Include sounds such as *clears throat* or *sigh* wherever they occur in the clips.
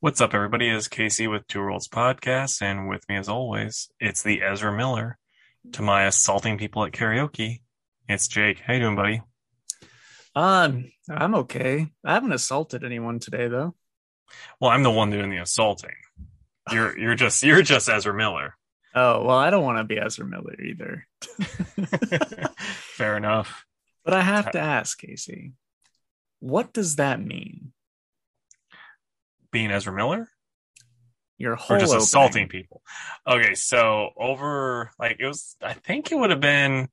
What's up, everybody? Is Casey with Two Worlds Podcast, and with me, as always, it's the Ezra Miller. To my assaulting people at karaoke, it's Jake. How you doing, buddy? Um, I'm okay. I haven't assaulted anyone today, though. Well, I'm the one doing the assaulting. You're you're just you're just Ezra Miller. Oh well, I don't want to be Ezra Miller either. *laughs* Fair enough. But I have to ask, Casey, what does that mean? Being Ezra Miller? Your whole or just opening. assaulting people. Okay, so over like it was, I think it would have been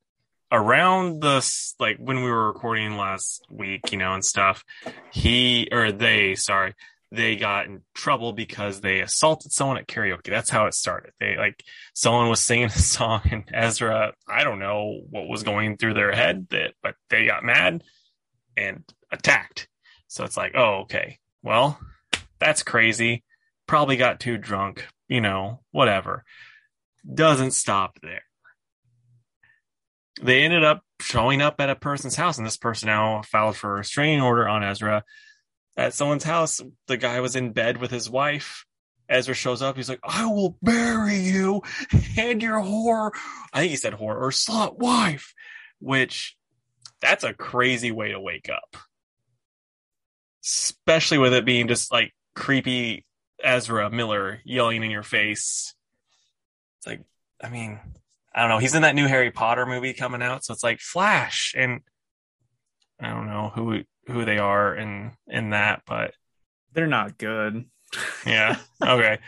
around the like when we were recording last week, you know, and stuff. He or they, sorry, they got in trouble because they assaulted someone at karaoke. That's how it started. They like someone was singing a song and Ezra, I don't know what was going through their head that, but they got mad and attacked. So it's like, oh, okay, well, that's crazy probably got too drunk, you know, whatever. Doesn't stop there. They ended up showing up at a person's house, and this person now filed for a restraining order on Ezra. At someone's house, the guy was in bed with his wife. Ezra shows up. He's like, I will bury you and your whore. I think he said whore or slut wife, which that's a crazy way to wake up. Especially with it being just like creepy Ezra Miller yelling in your face. It's like, I mean, I don't know. He's in that new Harry Potter movie coming out, so it's like Flash, and I don't know who who they are in in that, but They're not good. *laughs* yeah, okay.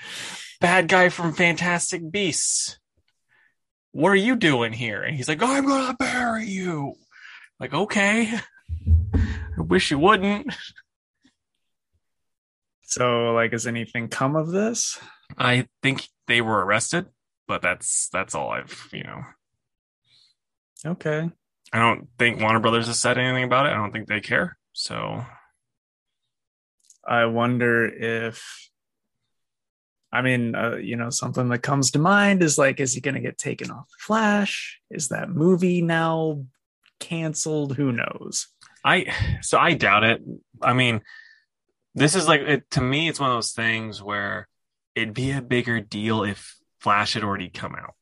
Bad guy from Fantastic Beasts. What are you doing here? And he's like, I'm gonna bury you. Like, okay. *laughs* I wish you wouldn't. *laughs* So, like, has anything come of this? I think they were arrested, but that's that's all I've you know. Okay. I don't think Warner Brothers has said anything about it. I don't think they care. So I wonder if, I mean, uh, you know, something that comes to mind is like, is he going to get taken off Flash? Is that movie now canceled? Who knows? I so I doubt it. I mean, this is like it, to me, it's one of those things where it'd be a bigger deal if Flash had already come out,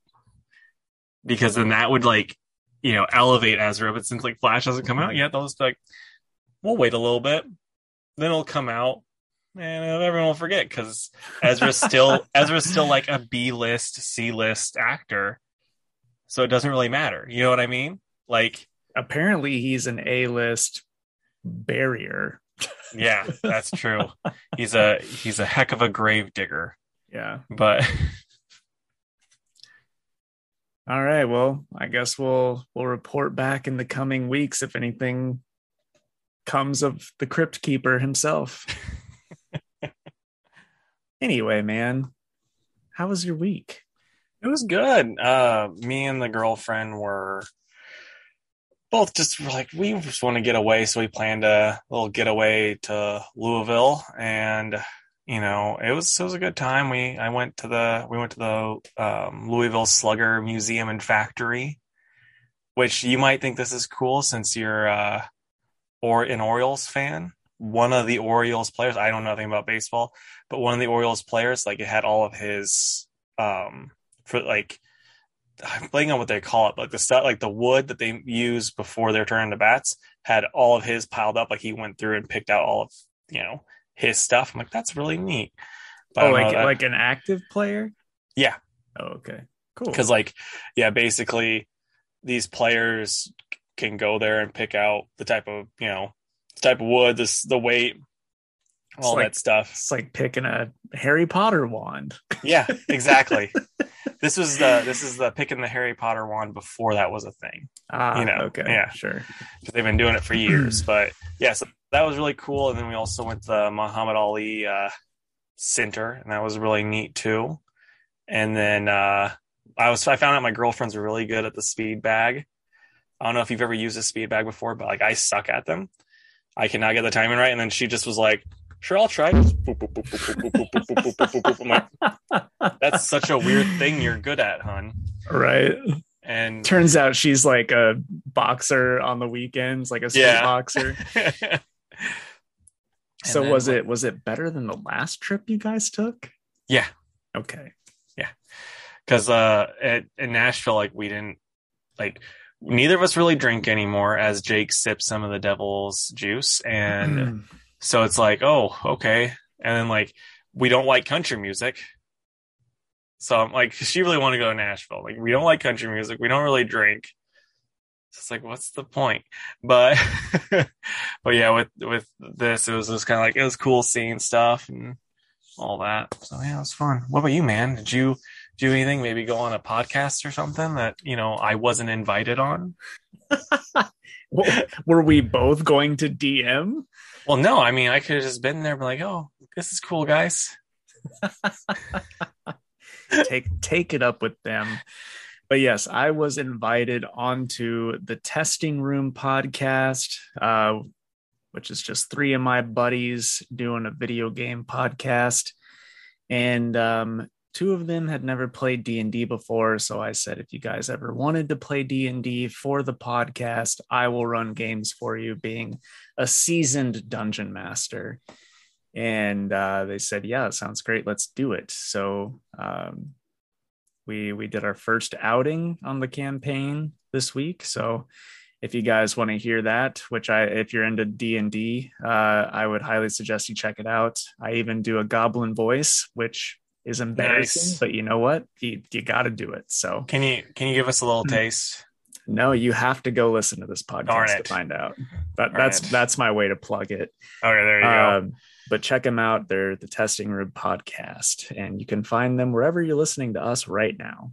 because then that would like you know elevate Ezra. But since like Flash hasn't come out mm-hmm. yet, they'll just be like, we'll wait a little bit, then it'll come out. And everyone will forget because Ezra's still *laughs* Ezra's still like a B list, C list actor, so it doesn't really matter. You know what I mean? Like, Apparently, he's an A list barrier. Yeah, that's true. he's a he's a heck of a grave digger. Yeah. But *laughs* All right. Well, I guess we'll we'll report back in the coming weeks if anything comes of the crypt keeper himself. *laughs* anyway, man, how was your week? it was good. Uh me and the girlfriend were both just were like we just want to get away, so we planned a little getaway to Louisville and you know, it was it was a good time. We I went to the we went to the um, Louisville Slugger Museum and Factory, which you might think this is cool since you're uh, or an Orioles fan. One of the Orioles players, I don't know nothing about baseball, but one of the Orioles players, like it had all of his um for like I'm blanking on what they call it, but like the stuff like the wood that they use before they're turning to bats had all of his piled up. Like he went through and picked out all of you know his stuff. I'm like, that's really neat. But oh, like that- like an active player? Yeah. Oh, okay. Cool. because like yeah basically these players can go there and pick out the type of you know the type of wood this the weight all like- that stuff it's like picking a Harry Potter wand. yeah *laughs* exactly this was the this is the picking the harry potter wand before that was a thing Ah, You know, okay. yeah. Sure. because they've been doing it for years but yeah so that was really cool and then we also went to the muhammad ali uh center and that was really neat too and then uh i was i found out my girlfriend's really good at the speed bag i don't know if you've ever used a speed bag before but like i suck at them i cannot get the timing right and then she just was like sure, I'll try. That's such a weird thing you're good at, hun. Right. And turns out she's like a boxer on the weekends, like a street yeah. boxer. so then, was it was it better than the last trip you guys took? Yeah. Okay. Yeah. Cause uh at, in Nashville, like we didn't like neither of us really drink anymore as Jake sips some of the devil's juice and so it's like, oh, okay. And then like we don't like country music, so I'm like, *laughs* she really want to go to Nashville. Like we don't like country music. We don't really drink. So It's like, what's the point? But, *laughs* but yeah, with with this, it was just kind of like it was cool seeing stuff and all that. So yeah, it was fun. What about you, man? Did you do anything? Maybe go on a podcast or something that you know I wasn't invited on. *laughs* Were we both going to DM? Well, no, I mean I could have just been there, like, oh, this is cool, guys. *laughs* take take it up with them. But yes, I was invited onto the Testing Room podcast, uh, which is just three of my buddies doing a video game podcast, and um, two of them had never played D and D before. So I said, if you guys ever wanted to play D and D for the podcast, I will run games for you, being a seasoned dungeon master and uh, they said, "Yeah, it sounds great. Let's do it." So um, we we did our first outing on the campaign this week. So if you guys want to hear that, which I if you're into D and D, uh, I would highly suggest you check it out. I even do a goblin voice, which is embarrassing, Nice. but you know what? You you got to do it. So Can you can you give us a little Hmm. taste? No, you have to go listen to this podcast to find out. *laughs* But that's it. that's my way to plug it. Okay, there you go. Um, but check them out. They're the Testing Room podcast, and you can find them wherever you're listening to us right now.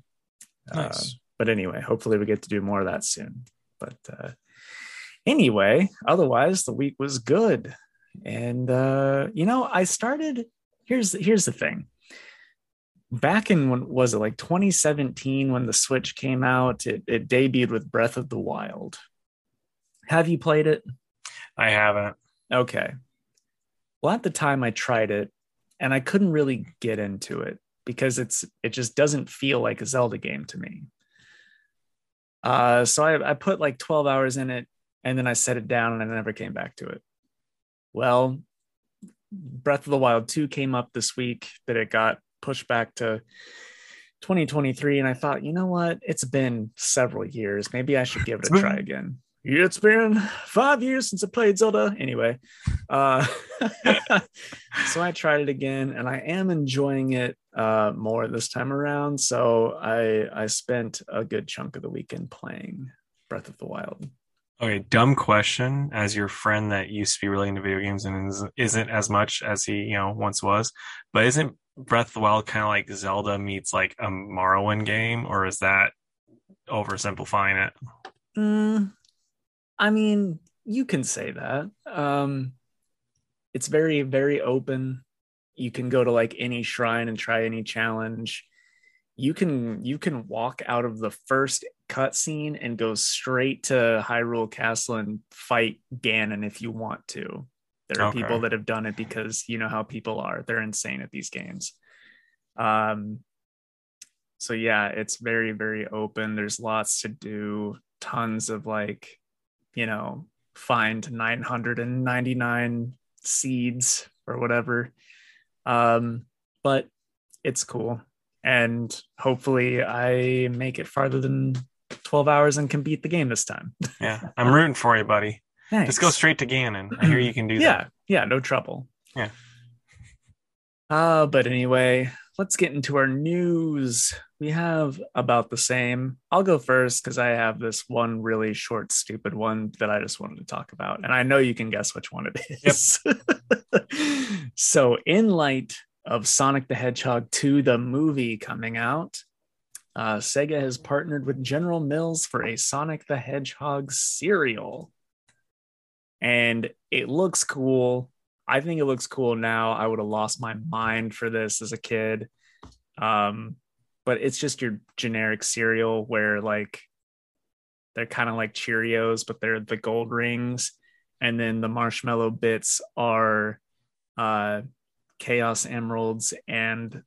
Uh, Nice. but anyway, hopefully we get to do more of that soon. But uh, anyway, otherwise the week was good, and uh, you know I started. Here's here's the thing. Back in when was it like 2017 when the Switch came out? It, it debuted with Breath of the Wild. Have you played it? I haven't. Okay. Well, at the time I tried it and I couldn't really get into it because it's it just doesn't feel like a Zelda game to me. Uh so I, I put like 12 hours in it and then I set it down and I never came back to it. Well, Breath of the Wild 2 came up this week that it got pushed back to 2023 and I thought, you know what? It's been several years. Maybe I should give it a try *laughs* again. It's been five years since I played Zelda. Anyway, uh, *laughs* so I tried it again, and I am enjoying it uh, more this time around. So I I spent a good chunk of the weekend playing Breath of the Wild. Okay, dumb question. As your friend that used to be really into video games and is, isn't as much as he you know once was, but isn't Breath of the Wild kind of like Zelda meets like a Morrowind game, or is that oversimplifying it? Mm, I mean, you can say that. Um, it's very, very open. You can go to like any shrine and try any challenge. You can you can walk out of the first cutscene and go straight to Hyrule Castle and fight Ganon if you want to. There are Okay. people that have done it because you know how people are. They're insane at these games. Um, so yeah, it's very, very open. There's lots to do, tons of like, you know, find 999 seeds or whatever. Um, but it's cool. And hopefully I make it farther than 12 hours and can beat the game this time. *laughs* Yeah, I'm rooting for you, buddy. Thanks. Just go straight to Ganon. I hear you can do *clears throat* yeah, that. yeah, no trouble. Yeah. *laughs* Uh, but anyway, let's get into our news. We have about the same. I'll go first because I have this one really short, stupid one that I just wanted to talk about. And I know you can guess which one it *laughs* is. *laughs* so, in light of Sonic the Hedgehog 2, the movie coming out, uh, Sega has partnered with General Mills for a Sonic the Hedgehog cereal. And it looks cool. I think it looks cool now. I would have lost my mind for this as a kid. Um, but it's just your generic cereal where like they're kind of like Cheerios, but they're the gold rings. And then the marshmallow bits are uh chaos emeralds and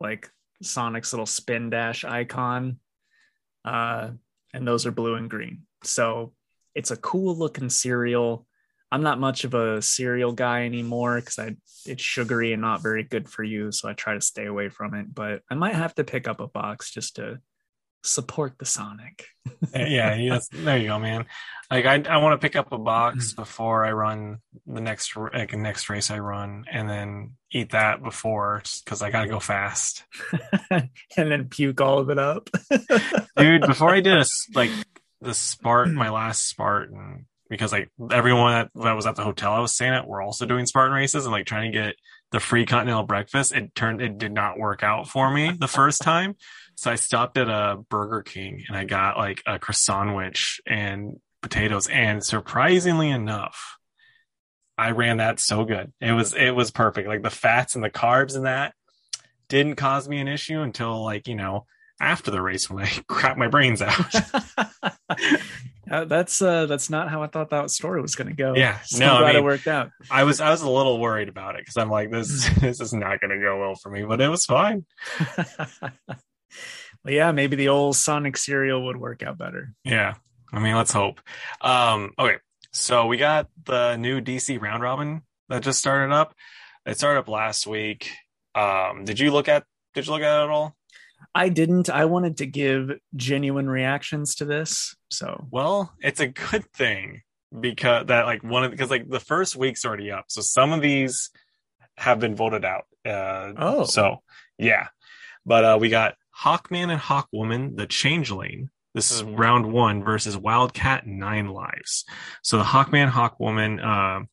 like Sonic's little spin dash icon. Uh, and those are blue and green. So it's a cool looking cereal. I'm not much of a cereal guy anymore because I it's sugary and not very good for you, so I try to stay away from it. But I might have to pick up a box just to support the Sonic. *laughs* Eh, yeah, yes, there you go, man. Like I, I want to pick up a box mm-hmm. before I run the next like next race I run, and then eat that before because I gotta go fast. *laughs* and then puke all of it up. Dude, before I did a *laughs* like the Spartan, my last Spartan, because like everyone that, that was at the hotel I was staying at were also doing Spartan races and like trying to get the free continental breakfast. It turned it did not work out for me the first *laughs* time. So I stopped at a Burger King and I got like a croissant sandwich and potatoes. And surprisingly enough, I ran that so good. It was it was perfect. Like the fats and the carbs and that didn't cause me an issue until like, you know, after the race when I *laughs* crap my brains out. *laughs* uh, that's uh that's not how I thought that story was gonna go. Yeah. So no, glad I mean, it worked out. I was I was a little worried about it because I'm like this *laughs* this is not going to go well for me, but it was fine. well, yeah, maybe the old Sonic cereal would work out better. Yeah, I mean, let's hope. Um, okay, so we got the new DC round robin that just started up. It started up last week. Um, did you look at Did you look at it at all? I didn't. I wanted to give genuine reactions to this. So, Well, it's a good thing because that like one of because like the first week's already up, so some of these have been voted out. Uh, Oh. so yeah, but uh, we got Hawkman and Hawkwoman, the Changeling. This is round one versus Wildcat Nine Lives. So the Hawkman, Hawkwoman, uh,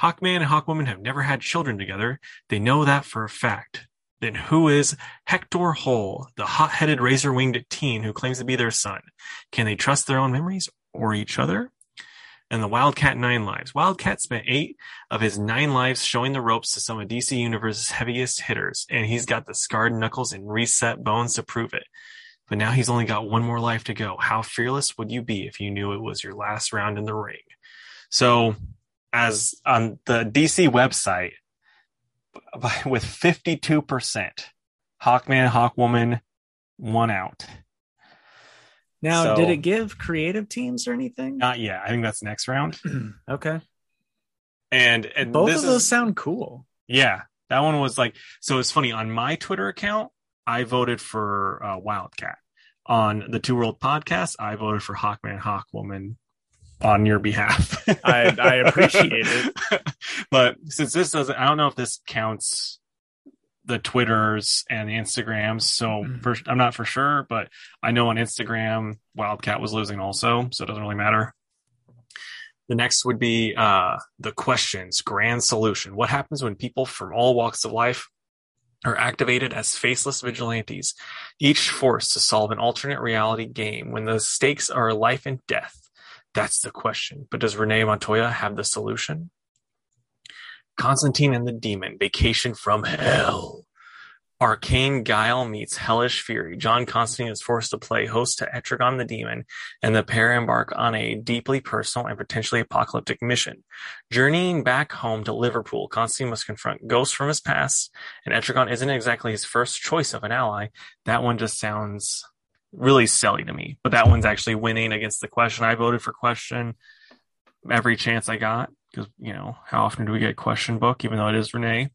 Hawkman and Hawkwoman have never had children together. They know that for a fact. Then who is Hector Hall, the hot-headed razor-winged teen who claims to be their son? Can they trust their own memories or each other? And the Wildcat Nine Lives. Wildcat spent eight of his nine lives showing the ropes to some of DC Universe's heaviest hitters, and he's got the scarred knuckles and reset bones to prove it. But now he's only got one more life to go. How fearless would you be if you knew it was your last round in the ring? So, as on the DC website, *laughs* with 52%, Hawkman, Hawkwoman, one out. now So- did it give creative teams or anything? Not yet. I think that's next round. *clears throat* okay. And, and Both of those is- sound cool. Yeah, that one was like so. It's funny on my Twitter account, I voted for uh, Wildcat. On the Two World Podcast, I voted for Hawkman, Hawkwoman on your behalf. *laughs* I- I appreciate it. *laughs* but since this doesn't, I don't know if this counts the Twitters and the Instagrams. So Mm. for, I'm not for sure, but I know on Instagram Wildcat was losing also, so it doesn't really matter. The next would be uh, the questions, grand solution. What happens when people from all walks of life are activated as faceless vigilantes, each forced to solve an alternate reality game when the stakes are life and death? That's the question. But does Renee Montoya have the solution? Constantine and the Demon, Vacation from Hell. Arcane Guile meets Hellish Fury. John Constantine is forced to play host to Etrigan the Demon, and the pair embark on a deeply personal and potentially apocalyptic mission. Journeying back home to Liverpool, Constantine must confront ghosts from his past, and Etrigan isn't exactly his first choice of an ally. That one just sounds really silly to me, but that one's actually winning against the question. I voted for question every chance I got because, you know, how often do we get question book, even though it is Renee?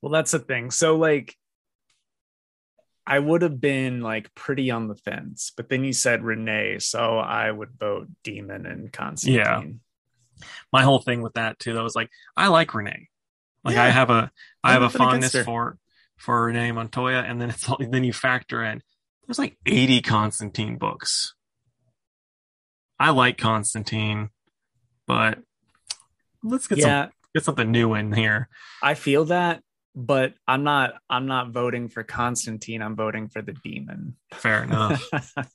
Well, that's the thing. So, like, I would have been like pretty on the fence, but then you said Renee, so I would vote Demon and Constantine. Yeah. My whole thing with that too, though, was like I like Renee. Like I have a I have a have nothing against fondness for for Renee Montoya, and then it's all, then you factor in there's like 80 Constantine books. I like Constantine, but let's get yeah, some get something new in here. I feel that, but I'm not. I'm not voting for Constantine. I'm voting for the Demon. Fair enough. *laughs*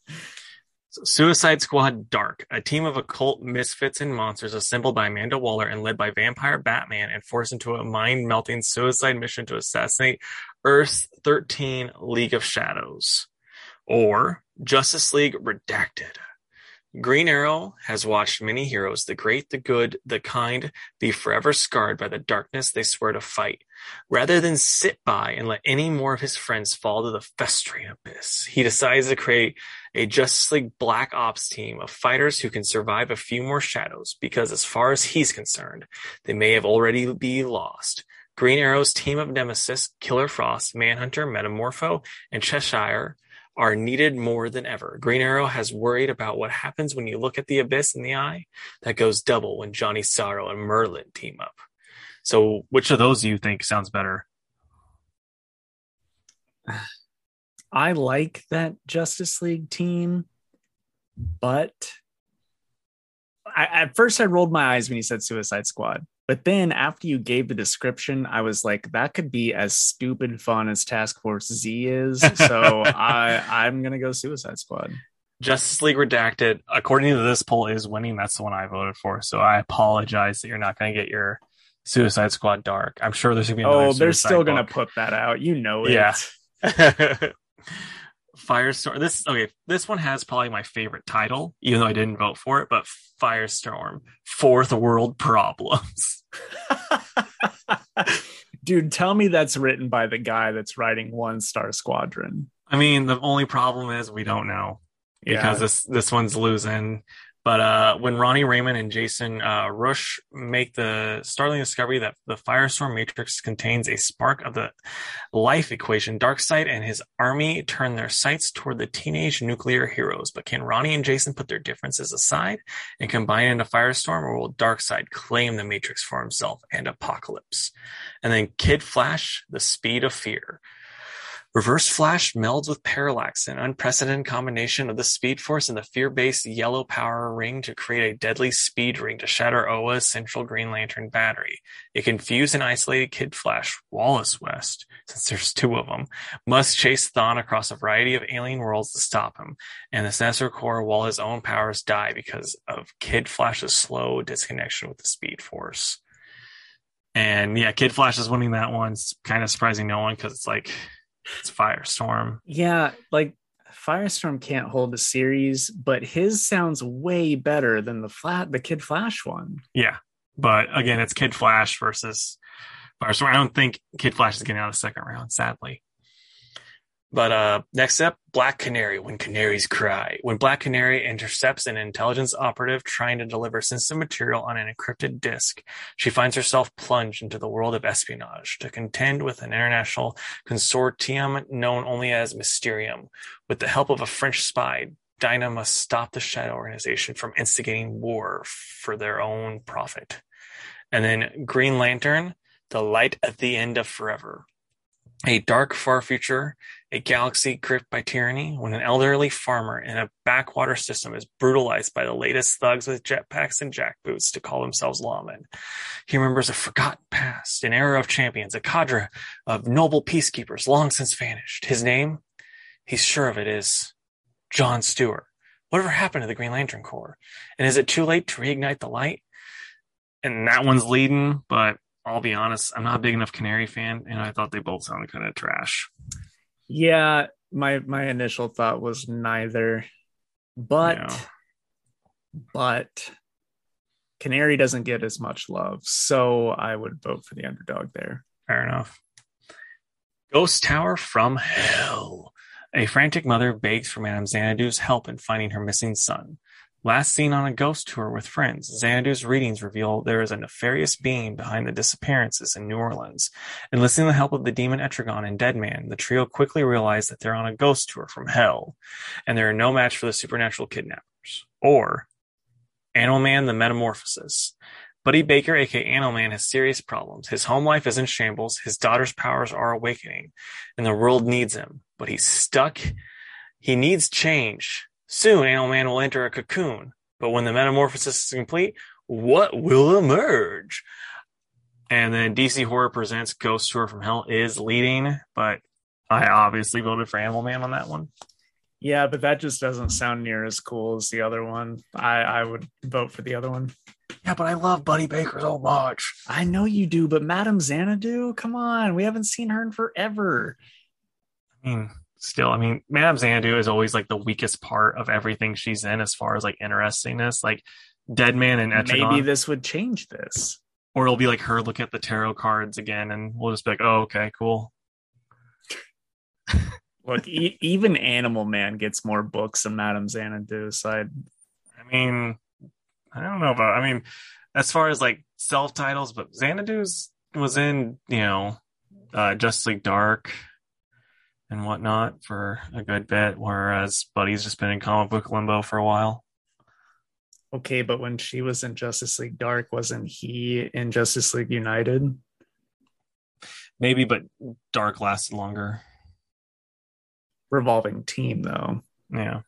So, Suicide Squad Dark, a team of occult misfits and monsters assembled by Amanda Waller and led by vampire Batman and forced into a mind melting suicide mission to assassinate Earth's 13 League of Shadows. Or Justice League Redacted. Green Arrow has watched many heroes, the great, the good, the kind, be forever scarred by the darkness they swear to fight. Rather than sit by and let any more of his friends fall to the festering abyss, he decides to create a Justice League Black Ops team of fighters who can survive a few more shadows because as far as he's concerned, they may have already be lost. Green Arrow's team of Nemesis, Killer Frost, Manhunter, Metamorpho, and Cheshire are needed more than ever. Green Arrow has worried about what happens when you look at the abyss in the eye. That goes double when Johnny Sorrow and Merlin team up. So, which of those do you think sounds better? *sighs* I like that Justice League team, but I, at first I rolled my eyes when you said Suicide Squad. But then after you gave the description, I was like, that could be as stupid fun as Task Force Z is. So *laughs* I I'm gonna go Suicide Squad. Justice League Redacted, according to this poll, is winning. That's the one I voted for. So I apologize that you're not going to get your Suicide Squad Dark. I'm sure there's going to be. Oh, they're still going to put that out. You know it. Yeah. *laughs* *laughs* Firestorm. This okay. This one has probably my favorite title, even though I didn't vote for it. But Firestorm, Fourth World Problems. *laughs* Dude, tell me that's written by the guy that's writing One Star Squadron. I mean, the only problem is we don't know because yeah. this this one's losing. But uh, when Ronnie Raymond and Jason uh, Rusch make the startling discovery that the Firestorm Matrix contains a spark of the life equation, Darkseid and his army turn their sights toward the teenage nuclear heroes. But can Ronnie and Jason put their differences aside and combine into Firestorm, or will Darkseid claim the Matrix for himself and Apocalypse? And then Kid Flash, the speed of fear. Reverse Flash melds with Parallax, an unprecedented combination of the Speed Force and the fear-based Yellow Power Ring to create a deadly speed ring to shatter Oa's central Green Lantern battery. A confused and isolated Kid Flash, Wallace West, since there's two of them, must chase Thawne across a variety of alien worlds to stop him, and the Sensor Core while his own powers die because of Kid Flash's slow disconnection with the Speed Force. And yeah, Kid Flash is winning that one. It's kind of surprising no one because it's like it's Firestorm. Yeah, like Firestorm can't hold a series, but his sounds way better than the flat the Kid Flash one. Yeah. But again, it's Kid Flash versus Firestorm. I don't think Kid Flash is getting out of the second round, sadly. But uh, next up, Black Canary, When Canaries Cry. When Black Canary intercepts an intelligence operative trying to deliver sensitive material on an encrypted disk, she finds herself plunged into the world of espionage to contend with an international consortium known only as Mysterium. With the help of a French spy, Dinah must stop the Shadow Organization from instigating war for their own profit. And then Green Lantern, The Light at the End of Forever. A dark far future a galaxy gripped by tyranny when an elderly farmer in a backwater system is brutalized by the latest thugs with jetpacks and jackboots to call themselves lawmen. He remembers a forgotten past, an era of champions, a cadre of noble peacekeepers long since vanished. His name? He's sure of it is John Stewart. Whatever happened to the Green Lantern Corps? And is it too late to reignite the light? And that one's leading, but I'll be honest, I'm not a big enough Canary fan, and I thought they both sounded kind of trash. Yeah, my my initial thought was neither, but yeah. but Canary doesn't get as much love, so I would vote for the underdog there. Fair enough. Ghost Tour from Hell. A frantic mother begs for Madame Xanadu's help in finding her missing son. Last seen on a ghost tour with friends, Xander's readings reveal there is a nefarious being behind the disappearances in New Orleans. Enlisting the help of the demon Etrigan and Deadman, the trio quickly realize that they're on a ghost tour from hell, and they're no match for the supernatural kidnappers. Or Animal Man the Metamorphosis. Buddy Baker, aka Animal Man, has serious problems. His home life is in shambles, his daughter's powers are awakening, and the world needs him. But he's stuck. He needs change Soon, Animal Man will enter a cocoon, but when the metamorphosis is complete, what will emerge? And then DC Horror Presents Ghost Tour from Hell is leading, but I obviously voted for Animal Man on that one. Yeah, but that just doesn't sound near as cool as the other one. I, I would vote for the other one. Yeah, but I love Buddy Baker so much. I know you do, but Madame Xanadu, come on, we haven't seen her in forever. I mean, still, I mean, Madame Xanadu is always like the weakest part of everything she's in as far as like interestingness. Like Dead Man and Etrigan. Maybe this would change this. or it'll be like her look at the tarot cards again, and we'll just be like, "Oh, okay, cool." *laughs* Look, e- even Animal Man gets more books than Madame Xanadu. So I, I mean, I don't know about. I mean, as far as like self titles, but Xanadu's was in you know uh, Justice League Dark and whatnot for a good bit, whereas Buddy's just been in comic book limbo for a while. okay, but when she was in Justice League Dark, wasn't he in Justice League United? Maybe, but Dark lasted longer. Revolving team though. Yeah.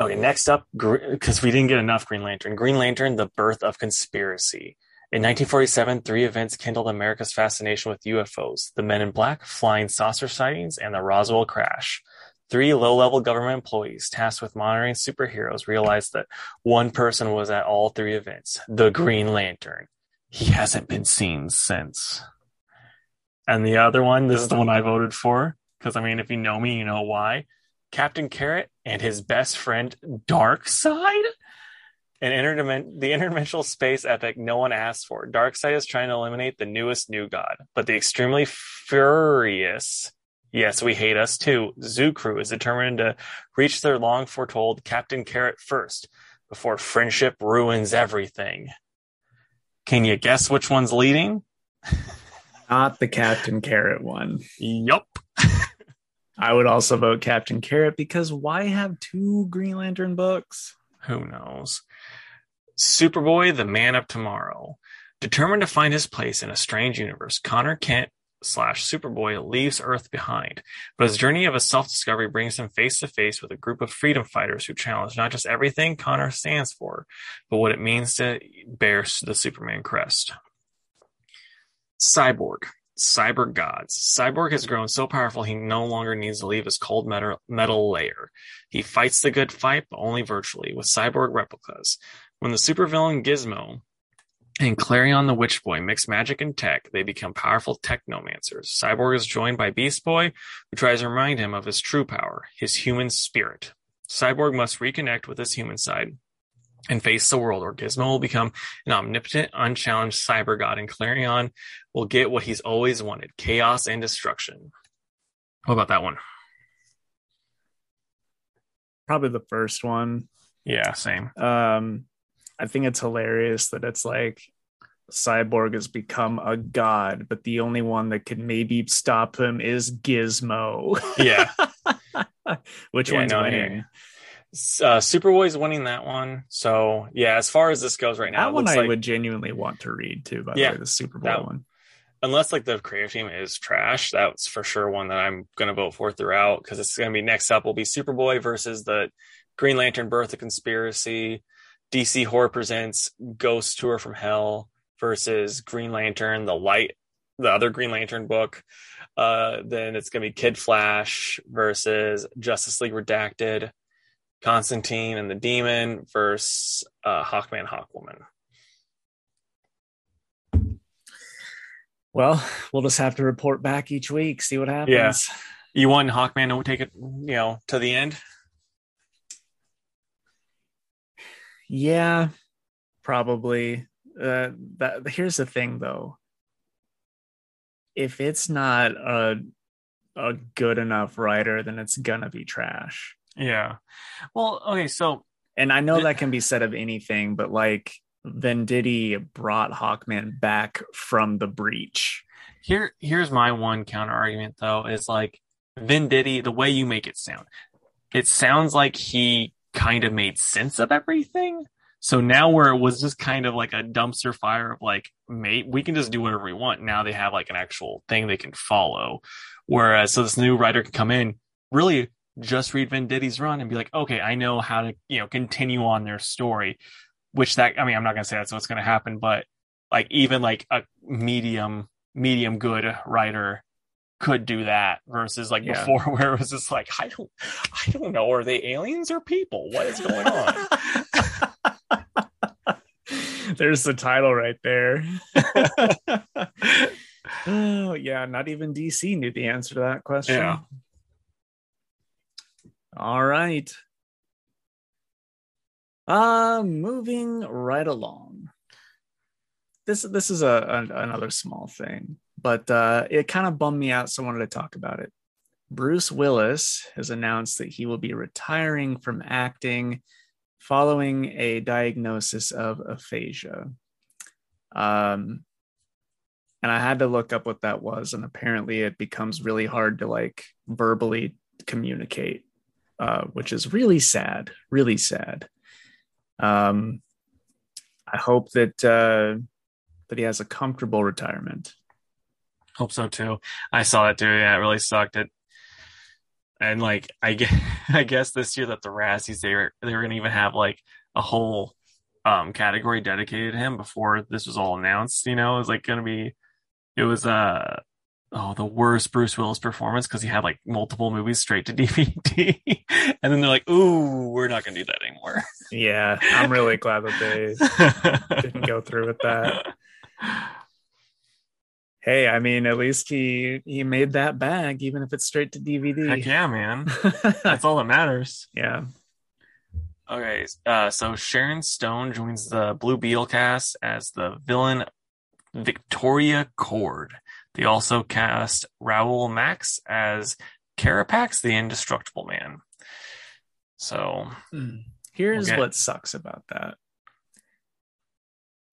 Okay, next up, because we didn't get enough Green Lantern. Green Lantern, The Birth of Conspiracy. In 1947, three events kindled America's fascination with UFOs the Men in Black, flying saucer sightings, and the Roswell crash. Three low level government employees tasked with monitoring superheroes realized that one person was at all three events the Green Lantern. He hasn't been seen since. And the other one, this is the one I voted for, because I mean, if you know me, you know why. Captain Carrot and his best friend Darkseid? An interdimen- the interdimensional space epic no one asked for. Darkseid is trying to eliminate the newest new god, but the extremely furious, yes, we hate us too, Zoo Crew is determined to reach their long foretold Captain Carrot first, before friendship ruins everything. Can you guess which one's leading? *laughs* Not the Captain Carrot one. Yup. *laughs* I would also vote Captain Carrot because why have two Green Lantern books? Who knows? Superboy, the man of tomorrow. Determined to find his place in a strange universe, Connor Kent slash Superboy leaves Earth behind, but his journey of a self-discovery brings him face to face with a group of freedom fighters who challenge not just everything Connor stands for, but what it means to bear the Superman crest. Cyborg. Cyber gods. Cyborg has grown so powerful he no longer needs to leave his cold metal, metal lair. He fights the good fight, but only virtually, with cyborg replicas. When the supervillain Gizmo and Clarion the Witch Boy mix magic and tech, they become powerful technomancers. Cyborg is joined by Beast Boy, who tries to remind him of his true power, his human spirit. Cyborg must reconnect with his human side and face the world, or Gizmo will become an omnipotent, unchallenged cyber god, and Clarion will get what he's always wanted chaos and destruction. What about that one? Probably the first one. Yeah, same. Um, I think it's hilarious that it's like Cyborg has become a god, but the only one that could maybe stop him is Gizmo. Yeah. *laughs* Which Yeah, one's no, winning? Uh, Superboy's winning that one. So, yeah, as far as this goes right now, That one I like, would genuinely want to read too, by Yeah, the way, the Super that one. unless like the creative team is trash, that's for sure one that I'm going to vote for throughout because it's going to be next up will be Superboy versus the Green Lantern Birth of Conspiracy. DC Horror presents Ghost Tour from Hell versus Green Lantern, the light, the other Green Lantern book. Uh, then it's going to be Kid Flash versus Justice League Redacted, Constantine and the Demon versus uh, Hawkman, Hawkwoman. Well, we'll just have to report back each week, see what happens. Yes. You want Hawkman to take it, you know, to the end? Yeah, probably. Uh, that here's the thing, though. If it's not a a good enough writer, then it's gonna be trash. Yeah. Well, okay, so And I know that can be said of anything, but like Venditti brought Hawkman back from the breach. here here's my one counter argument though is like Venditti, the way you make it sound, it sounds like he kind of made sense of everything. So now where it was just kind of like a dumpster fire of like, mate, we can just do whatever we want. Now they have like an actual thing they can follow. Whereas so this new writer can come in, really just read Venditti's run and be like, okay, I know how to, you know, continue on their story. Which that I mean, I'm not gonna say that's what's gonna happen, but like even like a medium, medium good writer could do that versus like Yeah. before *laughs* where it was just like, I don't I don't know, are they aliens or people? What is going on? *laughs* There's the title right there. *laughs* oh, yeah, not even DC knew the answer to that question. Yeah. All right. Uh moving right along. this this is a, a another small thing, but uh, it kind of bummed me out, so I wanted to talk about it. Bruce Willis has announced that he will be retiring from acting following a diagnosis of aphasia. Um, and I had to look up what that was, and apparently it becomes really hard to like verbally communicate, uh, which is really sad, really sad. Um, I hope that uh, that he has a comfortable retirement. Hope so too. I saw that too. Yeah, it really sucked. It and like I guess, *laughs* I guess this year that the Razzies they were they were gonna even have like a whole um category dedicated to him before this was all announced. You know, it was like gonna be it was uh oh the worst Bruce Willis performance because he had like multiple movies straight to *laughs* DVD, and then they're like, "Ooh, we're not gonna do that anymore." Yeah, I'm really glad that they *laughs* didn't go through with that. Hey, I mean, at least he he made that bag, even if it's straight to DVD. Heck yeah, man! That's *laughs* all that matters. yeah. Okay, uh, so Sharon Stone joins the Blue Beetle cast as the villain Victoria Cord. They also cast Raoul Max as Carapax, the Indestructible Man. So Here's Okay. what sucks about that.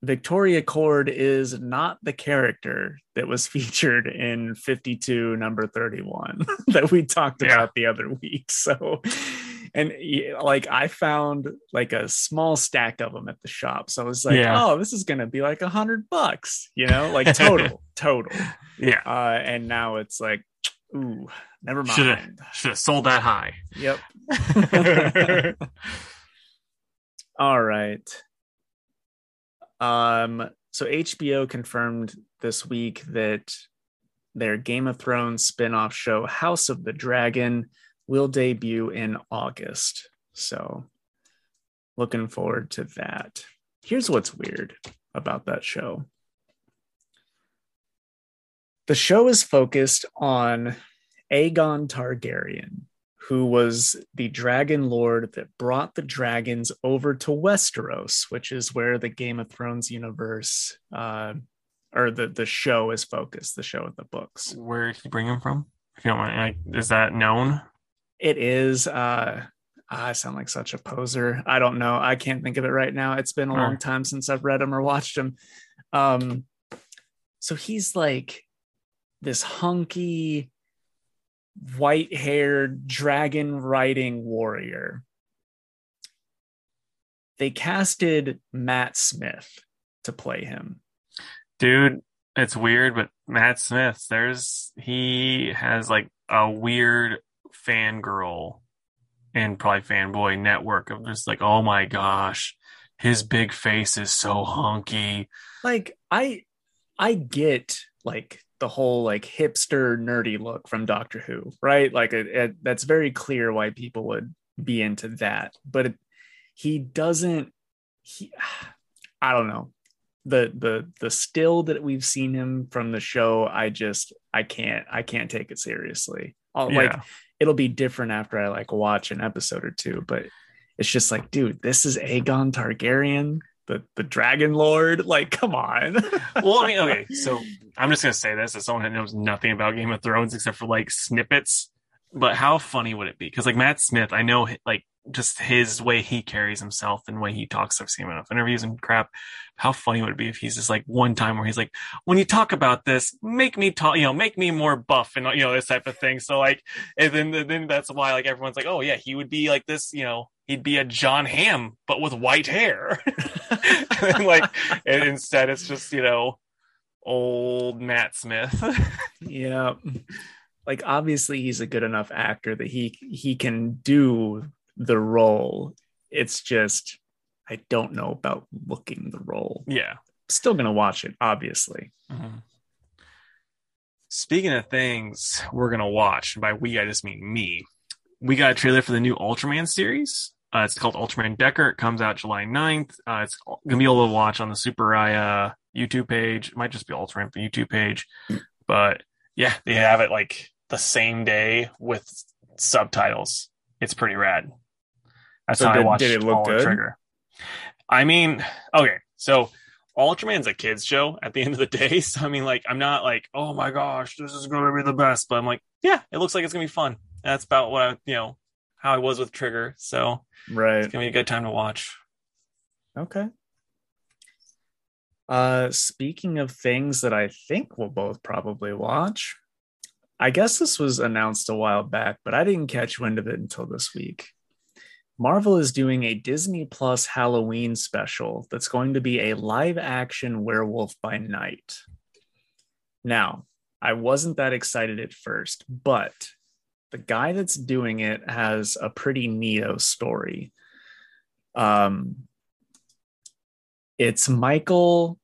Victoria Cord is not the character that was *laughs* featured in 52 number 31 *laughs* that we talked Yeah. about the other week. So and like I found like a small stack of them at the shop. So I was like, Yeah. oh, this is gonna be like a hundred bucks, you know, like *laughs* total, total. yeah, Uh and now it's like, *tsk* ooh, never mind. Should have sold that high. Yep. All right. Um, so HBO confirmed this week that their Game of Thrones spin-off show House of the Dragon will debut in August. So looking forward to that. Here's what's weird about that show. The show is focused on Aegon Targaryen, who was the dragon lord that brought the dragons over to Westeros, which is where the Game of Thrones universe uh, or the, the show is focused, the show of the books. Where did he bring him from? If you don't mind, like, is that known? It is, uh, I sound like such a poser. I don't know. I can't think of it right now. It's been a Huh. long time since I've read him or watched him. Um, so he's like this hunky, white haired dragon riding warrior. They casted Matt Smith to play him. Dude, it's weird, but Matt Smith, there's he has like a weird fangirl and probably fanboy network of just like, oh my gosh, his big face is so honky. Like I I get like the whole like hipster nerdy look from Doctor Who, right? Like it, it, that's very clear why people would be into that, but it, he doesn't. He, *sighs* I don't know the the the still that we've seen him from the show. I just I can't I can't take it seriously. I'll, Like it'll be different after I like watch an episode or two, but it's just like, dude, this is Aegon Targaryen, the the Dragon Lord. Like, come on. *laughs* well, I mean, okay, *laughs* so I'm just gonna say this as someone that knows nothing about Game of Thrones except for like snippets. But how funny would it be? Because like Matt Smith, I know like just his way he carries himself and way he talks. I've seen him enough interviews and crap. How funny would it be if he's just like one time where he's like, when you talk about this, make me talk, you know, make me more buff and you know this type of thing. So like, and then then that's why like everyone's like, oh yeah, he would be like this, you know, he'd be a Jon Hamm but with white hair. *laughs* and like and instead it's just you know old Matt Smith. *laughs* yeah like obviously he's a good enough actor that he he can do the role it's just i don't know about looking the role yeah. still gonna watch it obviously Mhm. Speaking of things we're gonna watch, by we I just mean me. We got a trailer for the new Ultraman series. Uh, it's called Ultraman Decker. It comes out July 9th. Uh, it's gonna be able to watch on the Tsuburaya YouTube page. It might just be Ultraman the YouTube page, but yeah, they have it like the same day with subtitles. It's pretty rad. That's So how I did- watched did it look good? Trigger. I mean, okay, so Ultraman's a kids show at the *laughs* end of the day. *laughs* So I mean, like, I'm not like, oh my gosh, this is gonna be the best. But I'm like, yeah, it looks like it's gonna be fun. That's about what I, you know, how I was with Trigger. So Right. it's gonna be a good time to watch. Okay. Uh, speaking of things that I think we'll both probably watch, I guess this was announced a while back, but I didn't catch wind of it until this week. Marvel is doing a Disney Plus Halloween special that's going to be a live action werewolf by night. Now, I wasn't that excited at first, but the guy that's doing it has a pretty neato story. Um, it's Michael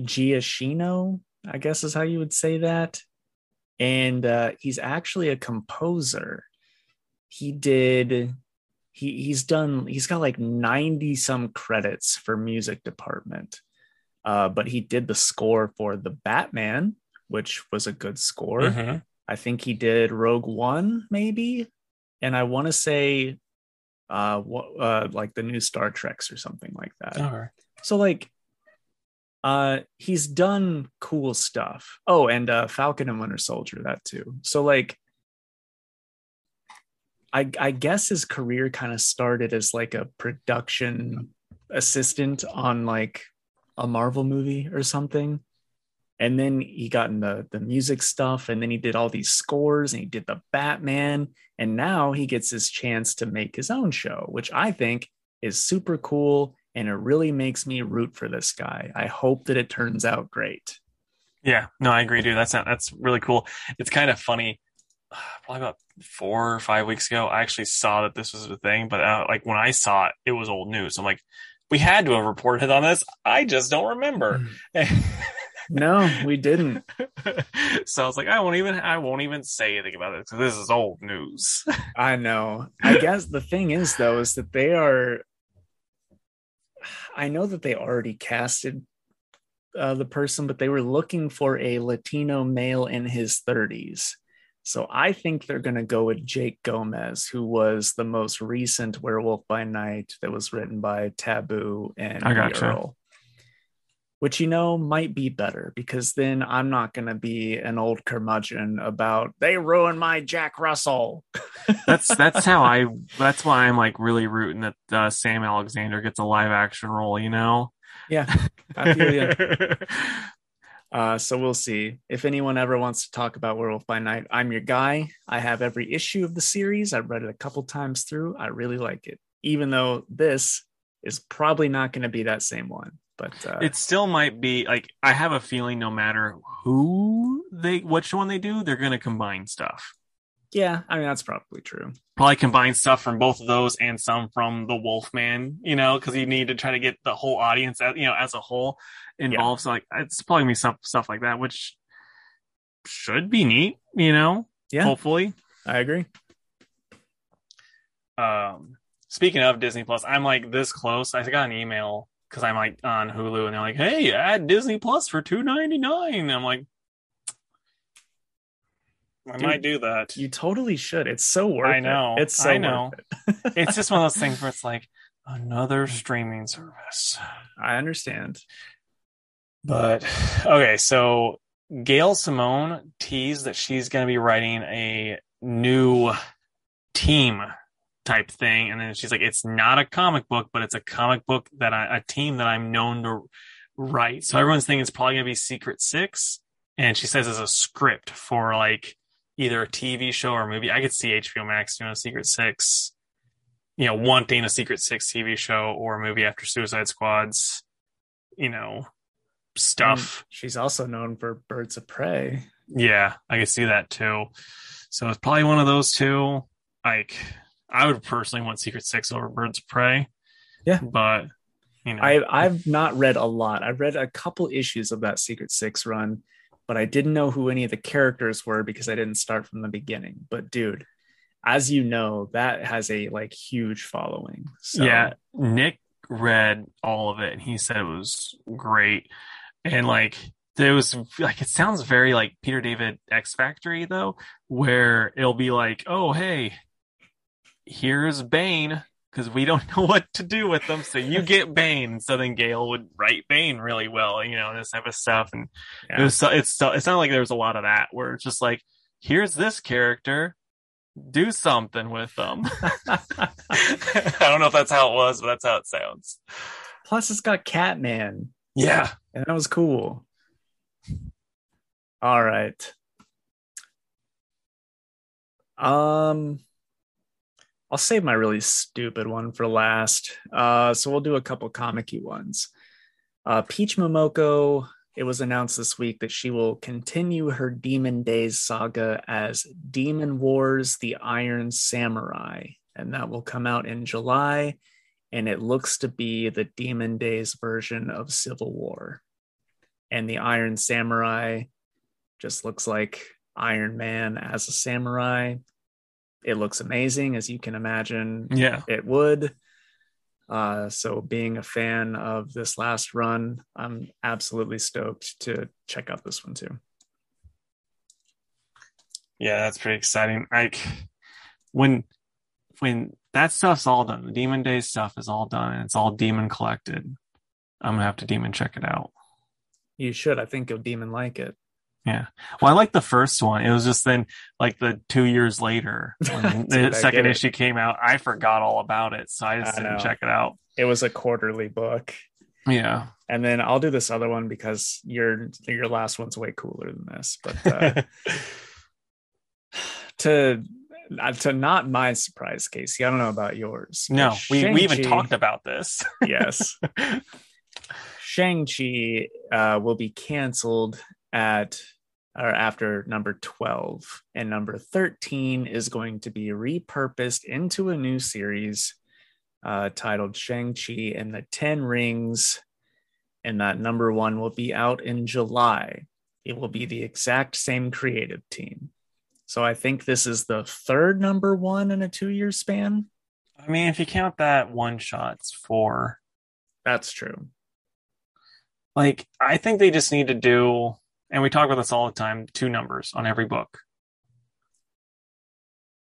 Giacchino, I guess is how you would say that. And uh, he's actually a composer. He did he he's done he's got like 90 some credits for music department. Uh, but he did the score for the Batman, which was a good score. Mhm. I think he did Rogue One, maybe, and I want to say, uh, what, uh, like the new Star Treks or something like that. Okay. So like, uh, he's done cool stuff. Oh, and uh, Falcon and Winter Soldier, that too. So like, I I guess his career kind of started as like a production assistant on like a Marvel movie or something. And then he got in the, the music stuff, and then he did all these scores and he did the Batman. And now he gets his chance to make his own show, which I think is super cool. And it really makes me root for this guy. I hope that it turns out great. Yeah, no, I agree, dude. That's not, that's really cool. It's kind of funny. *sighs* Probably about four or five weeks ago, I actually saw that this was a thing, but uh, like when I saw it, it was old news. I'm like, we had to have reported on this. I just don't remember. *laughs* No, we didn't. *laughs* so I was like, I won't even, I won't even say anything about it because this is old news. *laughs* I know. I guess the thing is, though, is that they are. I know that they already casted uh, the person, but they were looking for a Latino male in his 30s. So I think they're going to go with Jake Gomez, who was the most recent Werewolf by Night that was written by Taboo and I gotcha. Earl. Which you know might be better because then I'm not going to be an old curmudgeon about they ruined my Jack Russell. that's that's how I. *laughs* That's why I'm like really rooting that uh, Sam Alexander gets a live action role. You know. Yeah, I *laughs* feel you. Uh, so we'll see. If anyone ever wants to talk about Werewolf by Night, I'm your guy. I have every issue of the series. I've read it a couple times through. I really like it, even though this is probably not going to be that same one. But uh, it still might be like I have a feeling no matter who they which one they do, they're gonna combine stuff. yeah, I mean that's probably true. Probably combine stuff from both of those and some from the Wolfman, you know, because you need to try to get the whole audience, you know, as a whole involved. So like it's probably gonna be some stuff like that, which should be neat, you know. Yeah, Hopefully. I agree. Um, speaking of Disney Plus, I'm like this close. I got an email because I'm like on Hulu, and they're like, "Hey, add Disney Plus for two ninety nine. I'm like, I Dude, might do that. You totally should. It's so worth I know. it. It's so I know. worth it. *laughs* it's just one of those things where it's *laughs* like another streaming service. I understand. But okay, so Gail Simone teased that she's going to be writing a new team type thing, and then she's like, "It's not a comic book, but it's a comic book that I, a team that I'm known to write." So everyone's thinking it's probably going to be Secret Six, and she says it's a script for like either a TV show or movie. I could see HBO Max doing a Secret Six, you know, wanting a Secret Six TV show or a movie after Suicide Squad's, you know, stuff. And she's also known for Birds of Prey. Yeah, I could see that too. So it's probably one of those two. Like, I would personally want Secret Six over Birds of Prey. Yeah. but you know, I I've not read a lot. I've read a couple issues of that Secret Six run, but I didn't know who any of the characters were because I didn't start from the beginning. But dude, as you know, that has a like huge following. So yeah, Nick read all of it and he said it was great. And like there was like it sounds very like Peter David X Factor though, where it'll be like, oh hey, here's Bane, because we don't *laughs* know what to do with them. So you get *laughs* Bane. So then Gail would write Bane really well, you know, this type of stuff. And Yeah. it was so, it's so, it's not like there was a lot of that where it's just like, here's this character, do something with them. *laughs* I don't know if that's how it was, but that's how it sounds. Plus, it's got Catman, Yeah. and that was cool. All right. Um, I'll save my really stupid one for last. Uh, so we'll do a couple comic-y ones. Uh, Peach Momoko. It was announced this week that she will continue her Demon Days saga as Demon Wars: The Iron Samurai, and that will come out in July. And it looks to be the Demon Days version of Civil War. And the Iron Samurai just looks like Iron Man as a samurai. It looks amazing, as you can imagine Yeah. it would. Uh, so, being a fan of this last run, I'm absolutely stoked to check out this one too. Yeah, that's pretty exciting. Like when when that stuff's all done, the Demon Days stuff is all done and it's all demon collected. I'm gonna have to demon check it out. You should. I think you'll demon like it. Yeah. Well, I like the first one. It was just then like the two years later *laughs* when the second issue came out, I forgot all about it. So I just I didn't know. check it out. It was a quarterly book. Yeah. And then I'll do this other one because your your last one's way cooler than this. But uh, *laughs* to uh, to not my surprise, Casey. I don't know about yours. no, we, we even talked about this. *laughs* yes. Shang-Chi uh, will be canceled at or after number 12 and number 13 is going to be repurposed into a new series uh, titled Shang-Chi and the 10 Rings and that number 1 will be out in July. It will be the exact same creative team. So I think this is the third number 1 in a 2-year span. I mean, if you count that one shots four. That's true. like I think they just need to do and we talk about this all the time, two numbers on every book.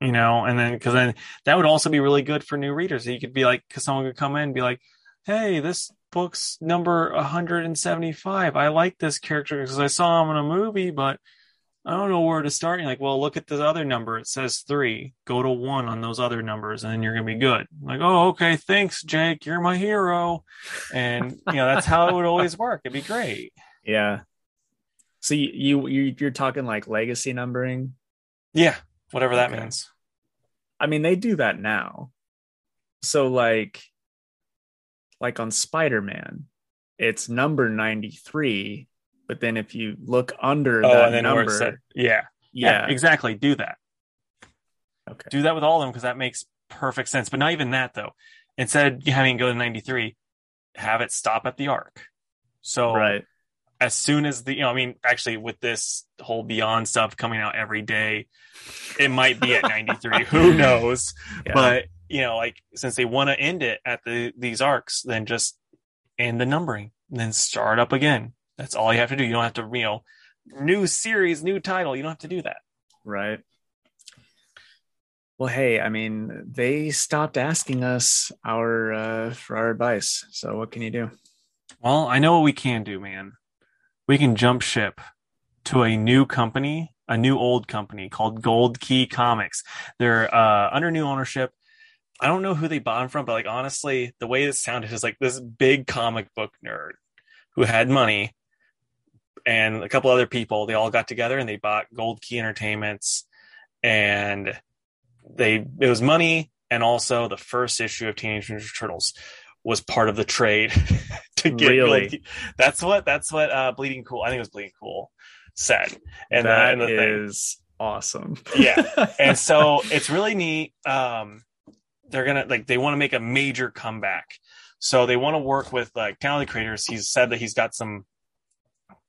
You know, and then because then that would also be really good for new readers. You could be like, because someone could come in and be like, "Hey, this book's number 175. I like this character because I saw him in a movie, but I don't know where to start." You're like, "Well, look at the other number. It says three. Go to one on those other numbers, and then you're gonna be good." like, "Oh, okay, thanks, Jake. You're my hero." And you know that's how it would always work. It'd be great. Yeah. So you, you you- you're talking like legacy numbering. Yeah, whatever that Okay. means. I mean, they do that now. So like like on Spider-Man, it's number 93, but then if you look under Oh, that and then where number, said, yeah, yeah, exactly. Do that. okay. Do that with all of them because that makes perfect sense. But not even that though. Instead of having go to 93, have it stop at the arc. So Right. As soon as the, you know, I mean, actually with this whole Beyond stuff coming out every day, it might be at 93. Who *laughs* knows? Yeah. But you know, like since they want to end it at the these arcs, then just end the numbering, then start up again. That's all you have to do. You don't have to, you know, new series, new title. You don't have to do that. Right. Well, hey, I mean, they stopped asking us our uh, for our advice. So what can you do? Well, I know what we can do, man. We can jump ship to a new company, a new old company called Gold Key Comics. They're uh, under new ownership. I don't know who they bought them from, but like honestly, the way it sounded is like this big comic book nerd who had money and a couple other people. They all got together and they bought Gold Key Entertainments, and they it was money and also the first issue of Teenage Mutant Turtles was part of the trade *laughs* to get Really? Gold That's what that's what uh, Bleeding Cool. I think it was Bleeding Cool said, and the, that and the thing is awesome. Yeah. *laughs* and so it's really neat. Um, they're gonna like they want to make a major comeback, so they want to work with like talented creators. He's said that he's got some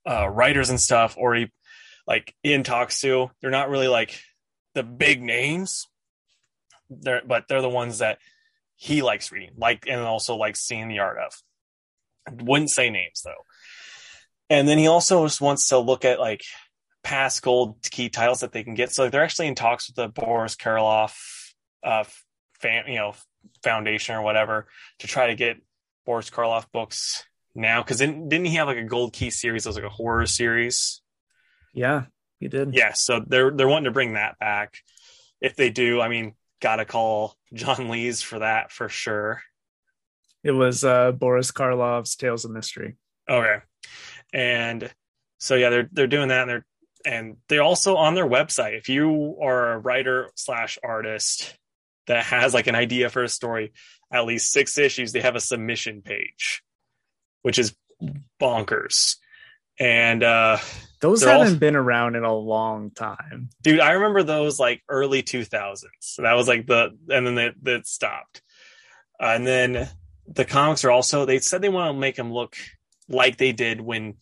uh, writers and stuff, or he like in talks to. They're not really like the big names, they're but they're the ones that he likes reading, like and also likes seeing the art of. Wouldn't say names though. And then he also just wants to look at like past gold key titles that they can get. So they're actually in talks with the Boris Karloff uh fan, you know, foundation or whatever to try to get Boris Karloff books now because didn't, didn't he have like a gold key series that was like a horror series Yeah, he did. yeah so they're they're wanting to bring that back if they do i mean gotta call john lees for that for sure. It was uh, Boris Karloff's Tales of Mystery. okay. And so yeah they're they're doing that and they're and they're also on their website. If you are a writer slash artist that has like an idea for a story at least six issues they have a submission page which is bonkers. And uh Those They're haven't been around in a long time. dude i remember those like early 2000s so that was like the and then it, it stopped. Uh, and then the comics are also they said they want to make them look like they did when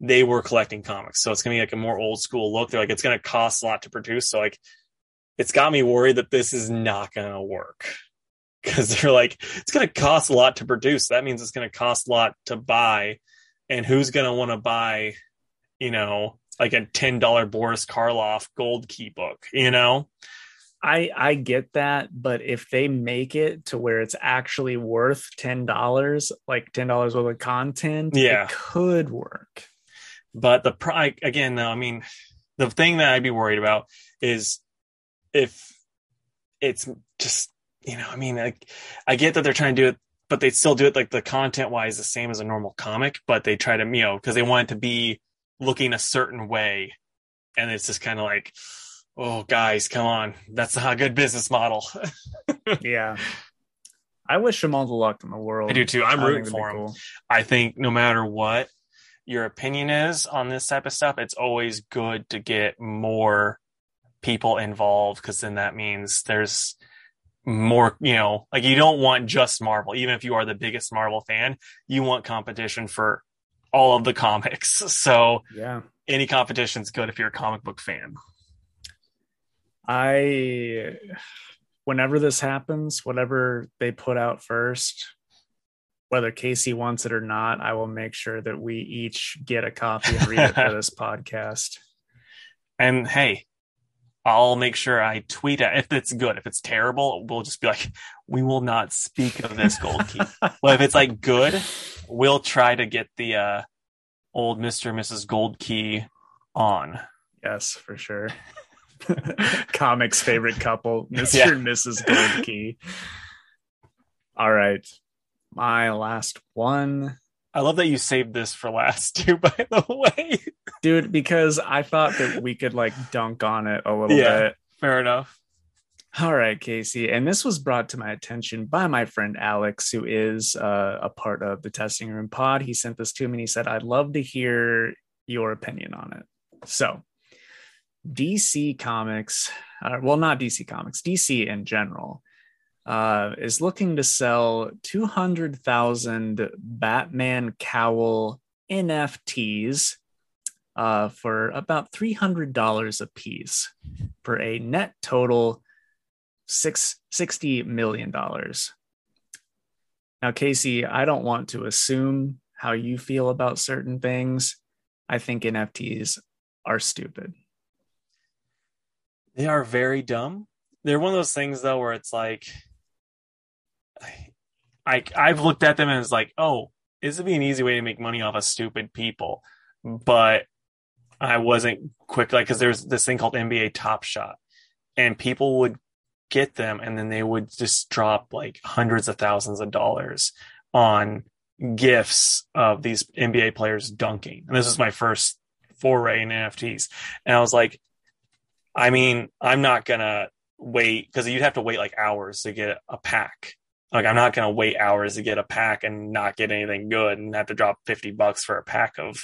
they were collecting comics. So it's gonna be like a more old school look. They're like it's gonna cost a lot to produce. So like it's got me worried that this is not gonna work. Because they're like it's gonna cost a lot to produce. That means it's gonna cost a lot to buy. And who's gonna want to buy you know like a ten dollar Boris Karloff gold key book, you know? I I get that, but if they make it to where it's actually worth ten dollars, like ten dollars worth of content, Yeah. it could work. But the pri again, though, I mean, the thing that I'd be worried about is if it's just you know, I mean, like I get that they're trying to do it, but they still do it like the content wise the same as a normal comic, but they try to you know because they want it to be looking a certain way, and it's just kind of like. Oh, guys, come on. That's not a good business model. *laughs* yeah. I wish him all the luck in the world. I do too. I'm I rooting for him. cool. I think no matter what your opinion is on this type of stuff, it's always good to get more people involved because then that means there's more, you know, like you don't want just Marvel. Even if you are the biggest Marvel fan, you want competition for all of the comics. So Yeah. any competition's good if you're a comic book fan. I whenever this happens, whatever they put out first, whether Casey wants it or not, I will make sure that we each get a copy and read it for *laughs* this podcast. And hey, I'll make sure I tweet it if it's good. If it's terrible, we'll just be like, we will not speak of this gold key. *laughs* well, if it's like good, we'll try to get the uh, old Mr. and Mrs. Gold Key on. Yes, for sure. *laughs* Comics favorite couple, *laughs* Mr. Yeah. and Mrs. Gold Key. All right. My last one. I love that you saved this for last *laughs* too, by the way. Dude, because I thought that we could like dunk on it a little Yeah. bit. Fair enough. All right, Casey. And this was brought to my attention by my friend Alex, who is uh, a part of the Testing Room Pod. He sent this to me and he said, I'd love to hear your opinion on it. So, DC Comics, uh, well, not DC Comics, DC in general, uh, is looking to sell 200,000 Batman Cowl NFTs uh, for about $300 a piece for a net total six sixty million dollars. Now, Casey, I don't want to assume how you feel about certain things. I think NFTs are stupid. They are very dumb. They're one of those things though where it's like I I've looked at them and it's like, oh, this would be an easy way to make money off of stupid people. Hmm. But I wasn't quick like because there's this thing called NBA Top Shot, and people would get them and then they would just drop like hundreds of thousands of dollars on gifts of these NBA players dunking. And this was my first foray in NFTs. And I was like, I mean, I'm not gonna wait because you'd have to wait like hours to get a pack. Like I'm not gonna wait hours to get a pack and not get anything good and have to drop fifty bucks for a pack of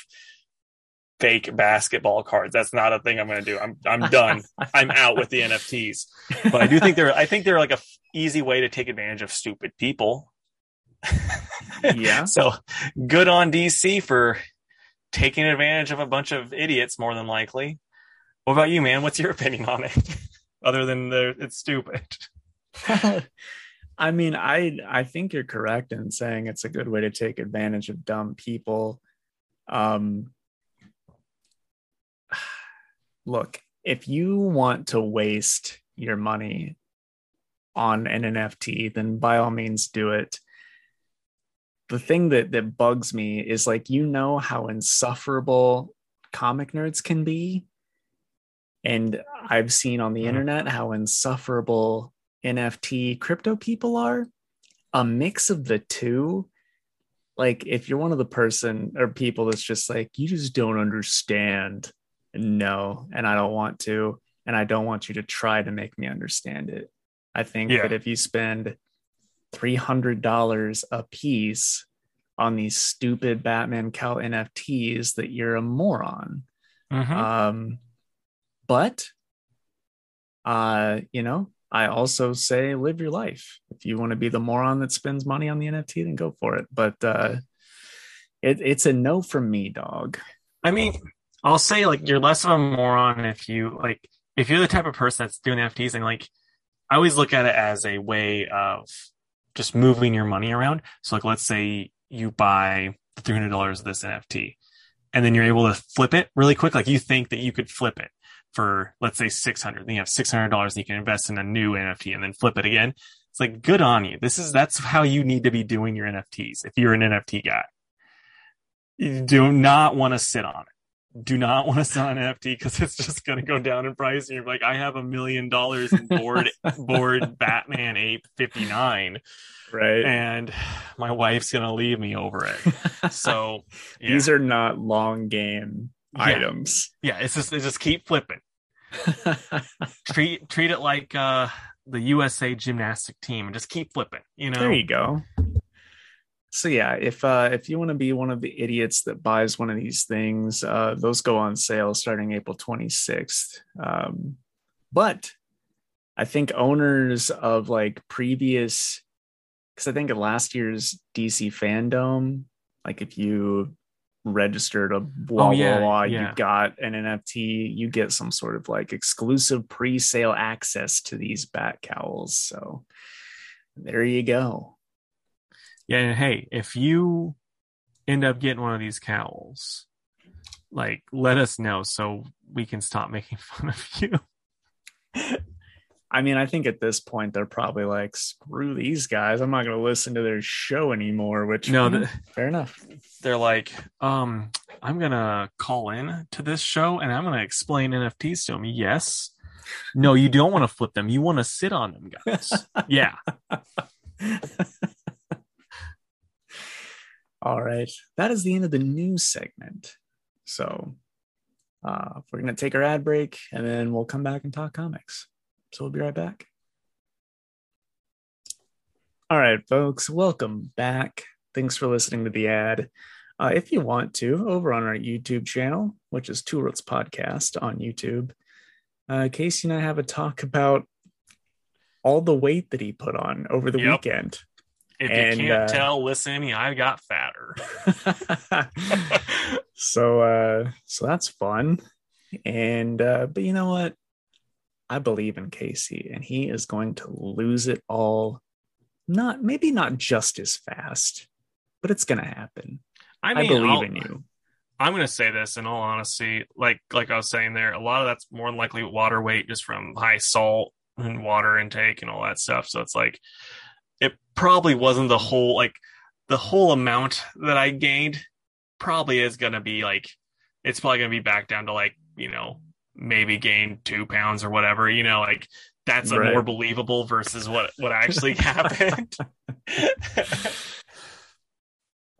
fake basketball cards. That's not a thing I'm gonna do. I'm I'm done. *laughs* I'm out with the NFTs. But I do think they're I think they're like a f- easy way to take advantage of stupid people. *laughs* Yeah. So good on DC for taking advantage of a bunch of idiots, more than likely. What about you, man? What's your opinion on it? *laughs* Other than the it's stupid. I mean, I I think you're correct in saying it's a good way to take advantage of dumb people. Um, look, if you want to waste your money on an NFT, then by all means do it. The thing that that bugs me is like you know how insufferable comic nerds can be. And I've seen on the Mhm. internet how insufferable NFT crypto people are. A mix of the two. Like if you're one of the person or people that's just like, you just don't understand. No, and I don't want to. And I don't want you to try to make me understand it. I think Yeah. that if you spend $300 a piece on these stupid Batman Cowl NFTs, that you're a moron. Mhm. Um, but, uh, you know, I also say live your life. If you want to be the moron that spends money on the NFT, then go for it. But uh, it, it's a no from me, dog. I mean, I'll say like you're less of a moron if you like if you're the type of person that's doing NFTs and like I always look at it as a way of just moving your money around. So like let's say you buy the three hundred dollars of this NFT and then you're able to flip it really quick. Like you think that you could flip it for let's say six hundred. Then you have six hundred dollars and you can invest in a new NFT and then flip it again. It's like good on you. This is that's how you need to be doing your NFTs if you're an NFT guy. You do not want to sit on it. Do not want to on an NFT because it's just going to go down in price. And you're like, I have a million dollars in bored *laughs* bored Batman Ape 59, Right. and my wife's going to leave me over it. So *laughs* yeah, These are not long game Yeah. items. yeah, it's just they just keep flipping. *laughs* Treat treat it like uh, the USA gymnastic team and just keep flipping. You know, there you go. So yeah, if uh if you want to be one of the idiots that buys one of these things, uh those go on sale starting April 26th. Um but I think owners of like previous because I think at last year's DC fandom, like if you registered a blah Oh, yeah, blah blah, yeah. you got an NFT, you get some sort of like exclusive pre-sale access to these bat cowls. So there you go. Yeah, and hey, if you end up getting one of these cowls, like let us know so we can stop making *laughs* fun of you. I mean, I think at this point they're probably like, screw these guys. I'm not going to listen to their show anymore, which No, mm, the- fair enough. They're like, um, I'm gonna call in to this show and I'm gonna explain NFTs to them. Yes. No, you don't want to flip them. You want to sit on them, guys. *laughs* yeah. All right. That is the end of the news segment. So uh, we're going to take our ad break and then we'll come back and talk comics. So we'll be right back. All right, folks, welcome back. Thanks for listening to the ad. Uh, if you want to, over on our YouTube channel, which is Two Roots Podcast on YouTube, uh, Casey and I have a talk about all the weight that he put on over the Yep. weekend. If And, you can't uh, tell, listen to me. I got fatter. *laughs* so uh so that's fun and uh but you know what i believe in casey and he is going to lose it all not maybe not just as fast but it's gonna happen I i, believe I'll- in you I'm going to say this in all honesty, like like I was saying there, a lot of that's more than likely water weight just from high salt and water intake and all that stuff. So it's like it probably wasn't the whole like the whole amount that I gained probably is going to be like it's probably going to be back down to like, you know, maybe gain 2 pounds or whatever, you know, like that's a Right. more believable versus what what actually *laughs* happened. *laughs*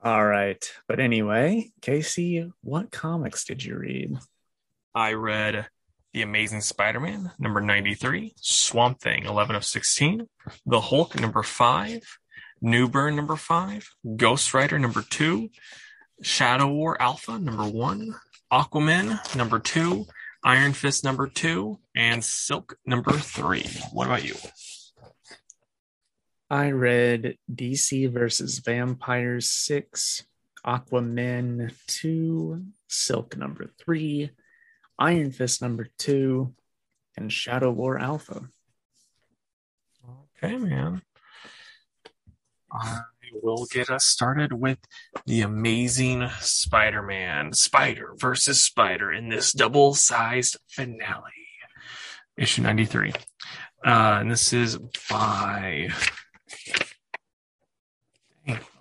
all right but anyway casey what comics did you read I read The Amazing Spider Man, number 93, Swamp Thing, 11 of 16, The Hulk, number 5, Newburn, number 5, Ghost Rider, number 2, Shadow War Alpha, number 1, Aquaman, number 2, Iron Fist, number 2, and Silk, number 3. What about you? i read dc versus vampires 6 aquaman 2 silk number 3 iron fist number 2 and shadow war alpha Okay, man. I will get us started with the amazing Spider Man Spider versus Spider in this double sized finale. Issue 93. Uh, and this is by.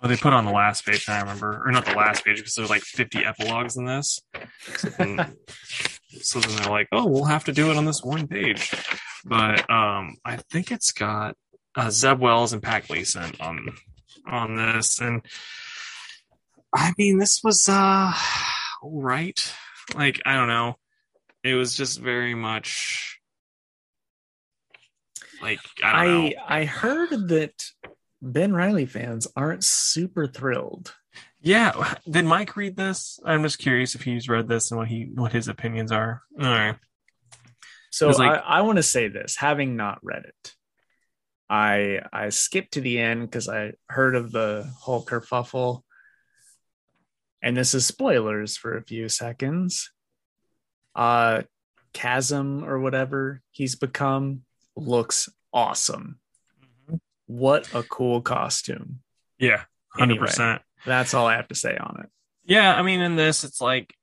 Oh, they put on the last page. I remember, or not the last page because there's like 50 epilogues in this. So then, so then they're like, "Oh, we'll have to do it on this one page." But um, I think it's got uh, Zeb Wells and Pat Gleason on on this, and I mean, this was uh, all right. Like I don't know, it was just very much like I don't know. I I heard that Ben Reilly fans aren't super thrilled. Yeah, did Mike read this? I'm just curious if he's read this and what he what his opinions are. All right. So like- I, I want to say this, having not read it, I I skipped to the end because I heard of the whole kerfuffle, and this is spoilers for a few seconds. Uh, Chasm or whatever he's become looks awesome. What a cool costume! Yeah, hundred Anyway. percent. That's all I have to say on it. Yeah, I mean, in this, it's like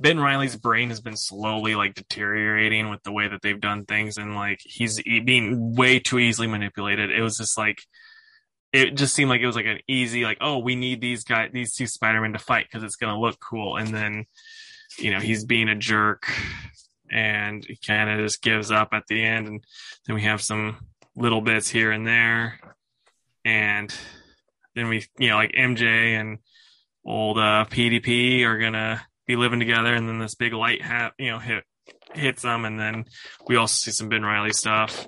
Ben Reilly's brain has been slowly like deteriorating with the way that they've done things, and like he's being way too easily manipulated. It was just like it just seemed like it was like an easy like, oh, we need these guys, these two Spider-Men to fight because it's gonna look cool, and then you know he's being a jerk, and he kind of just gives up at the end, and then we have some little bits here and there, and then we you know like MJ and old uh, PDP are gonna be living together, and then this big light hat, you know, hit hits them, and then we also see some Ben Reilly stuff.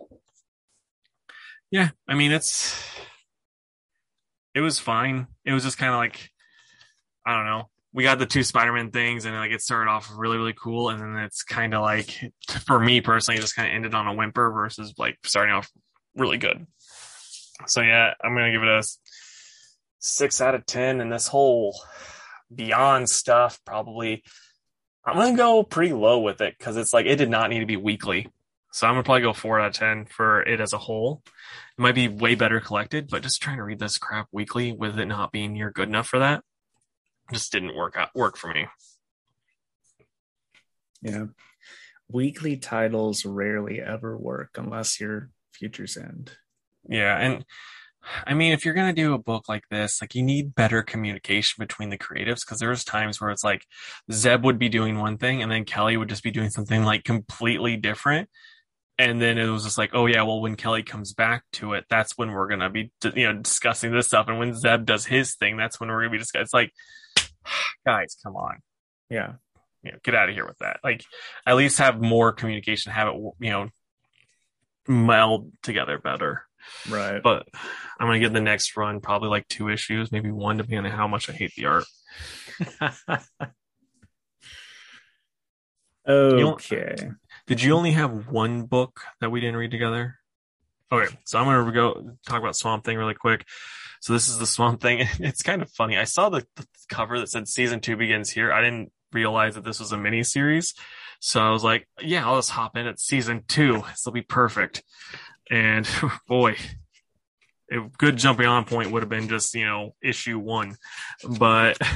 Yeah, I mean it's it was fine. It was just kind of like I don't know. We got the two Spider-Man things, and like it started off really really cool, and then it's kind of like for me personally, it just kind of ended on a whimper versus like starting off really good. So yeah, I'm gonna give it a six out of ten, and this whole beyond stuff probably I'm gonna go pretty low with it because it's like it did not need to be weekly. So I'm gonna probably go four out of ten for it as a whole. It might be way better collected, but just trying to read this crap weekly with it not being near good enough for that just didn't work out work for me. Yeah, weekly titles rarely ever work unless you're Futures End. Yeah, and I mean, if you're gonna do a book like this, like you need better communication between the creatives because there's times where it's like Zeb would be doing one thing and then Kelly would just be doing something like completely different, and then it was just like, oh yeah, well when Kelly comes back to it, that's when we're gonna be you know discussing this stuff, and when Zeb does his thing, that's when we're gonna be discussing. It's like, *sighs* guys, come on, Yeah, you know, get out of here with that. Like, at least have more communication, have it you know meld together better. right. But I'm gonna give the next run probably like two issues, maybe one, depending on how much I hate the art. *laughs* okay. Did you only have one book that we didn't read together? Okay, so I'm gonna go talk about Swamp Thing really quick. So this is the Swamp Thing. *laughs* It's kind of funny. I saw the, the cover that said season two begins here. I didn't realize that this was a mini series. So I was like, yeah, I'll just hop in at season two. This will be perfect. And *laughs* boy, a good jumping on point would have been just, you know, issue one. But *laughs*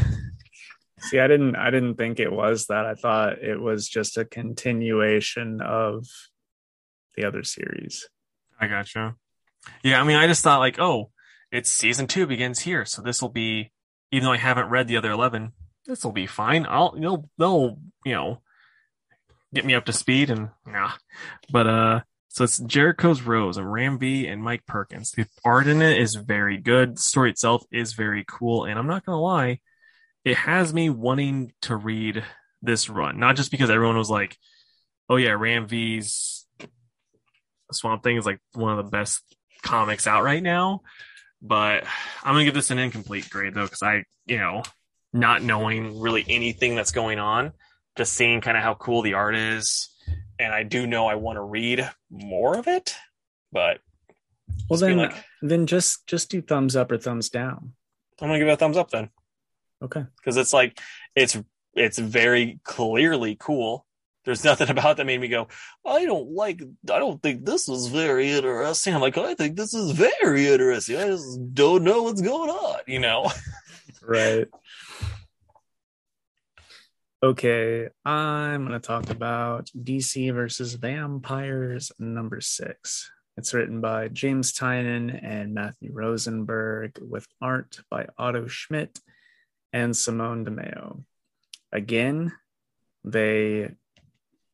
See, I didn't I didn't think it was that. I thought it was just a continuation of the other series. I gotcha. Yeah, I mean, I just thought like, oh, it's season two begins here, so this will be. Even though I haven't read the other eleven, this will be fine. I'll they'll they'll you know get me up to speed and nah. But uh, so it's Jericho's Rose and Ram V and Mike Perkins. The art in it is very good. The story itself is very cool, and I'm not gonna lie, it has me wanting to read this run. Not just because everyone was like, "Oh yeah, Ram V's Swamp Thing is like one of the best comics out right now. But I'm gonna give this an incomplete grade though, because I, you know, not knowing really anything that's going on, just seeing kind of how cool the art is, and I do know I want to read more of it, but Well then like- then just just do thumbs up or thumbs down. I'm gonna give it a thumbs up then, Okay. because it's like it's it's very clearly cool. There's nothing *laughs* about that made me go, I don't like, I don't think this is very interesting. I'm like, I think this is very interesting. I just don't know what's going on, you know? *laughs* Right. Okay, I'm going to talk about DC versus Vampires number six. It's written by James Tynan and Matthew Rosenberg with art by Otto Schmidt and Simone Di Meo. Again, they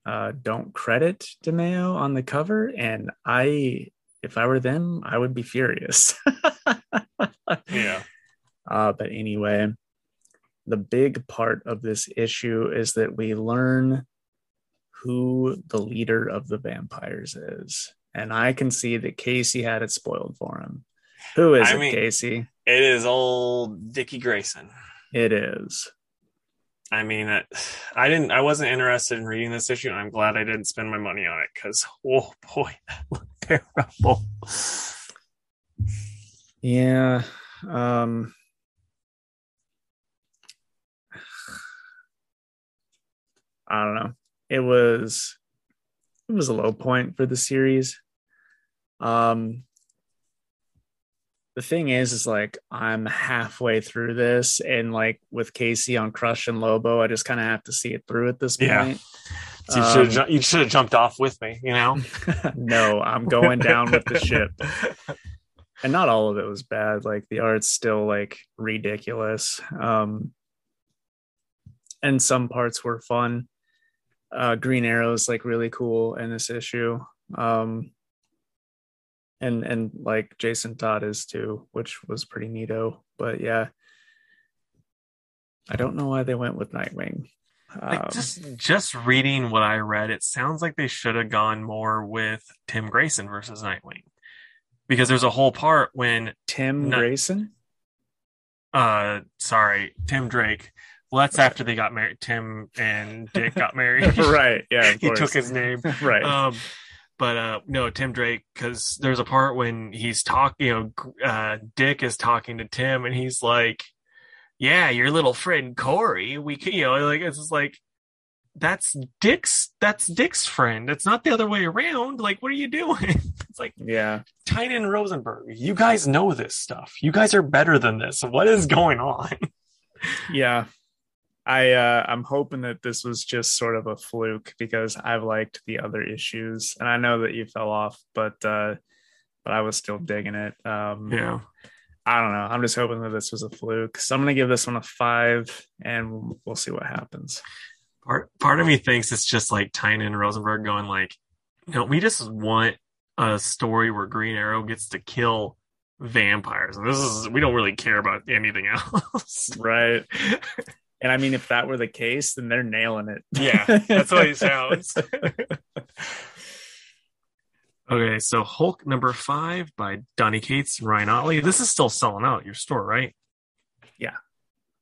uh, don't credit Di Meo on the cover, and I, if I were them, I would be furious. *laughs* Yeah. Uh, but anyway, the big part of this issue is that we learn who the leader of the vampires is. And I can see that Casey had it spoiled for him. Who is I it, mean- Casey? It is old Dickie Grayson. It is. I mean, it, I didn't. I wasn't interested in reading this issue, and I'm glad I didn't spend my money on it because, oh boy, that *laughs* looked terrible. Yeah. Um I don't know. It was it was a low point for the series. Um the thing is is like I'm halfway through this and like with Casey on Crush and Lobo, I just kind of have to see it through at this Yeah. point. So you Um, should have you should have jumped off with me. You know, *laughs* no, I'm going down with the ship. *laughs* and not all of it was bad like the art's still like ridiculous um and some parts were fun uh green arrow is like really cool in this issue. Um and and like jason todd is too which was pretty neato but yeah. I don't know why they went with nightwing. Like Um, just just reading what I read, it sounds like they should have gone more with Tim Grayson versus Nightwing, because there's a whole part when tim grayson? Uh sorry Tim Drake. Well, that's after they got married. Tim and Dick got married. *laughs* right yeah *laughs* he took his name. *laughs* right Um, but uh, no, Tim Drake, because there's a part when he's talking, you know, uh, Dick is talking to Tim, and he's like, "Yeah, your little friend Corey, we, you know, like it's just like." That's Dick's. That's Dick's friend. It's not the other way around. Like, what are you doing? It's like yeah Tynan and Rosenberg. You guys know this stuff. You guys are better than this. What is going on? Yeah. I uh I'm hoping that this was just sort of a fluke because I've liked the other issues and I know that you fell off, but uh but I was still digging it. Um Yeah. I don't know. I'm just hoping that this was a fluke. So I'm gonna give this one a five and we'll see what happens. part part of me thinks it's just like Tynan and Rosenberg going like, no, we just want a story where Green Arrow gets to kill vampires. And this is we don't really care about anything *laughs* else. Right. *laughs* And I mean if that were the case, then they're nailing it. yeah, that's what it *laughs* sounds. *laughs* okay, so Hulk number five by Donny Cates and Ryan Ottley. This is still selling out your store, right? Yeah.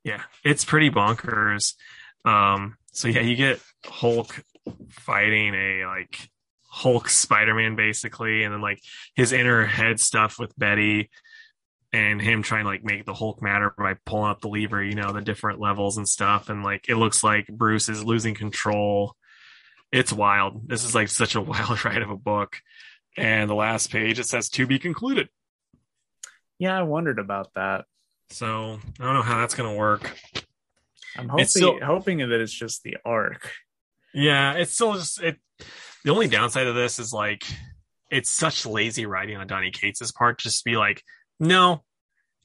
Yeah, it's pretty bonkers. Um, so yeah, you get Hulk fighting a like Hulk Spider-Man basically, and then like his inner head stuff with Betty and him trying to like make the Hulk matter by pulling up the lever, you know, the different levels and stuff. And like it looks like Bruce is losing control. It's wild. This is like such a *laughs* wild ride of a book. And the last page it says to be concluded. Yeah, I wondered about that. So I don't know how that's gonna work. I'm hoping still- hoping that it's just the arc. Yeah, it's still just it. The only downside of this is like it's such lazy writing on Donny Cates' part. Just to be like, no,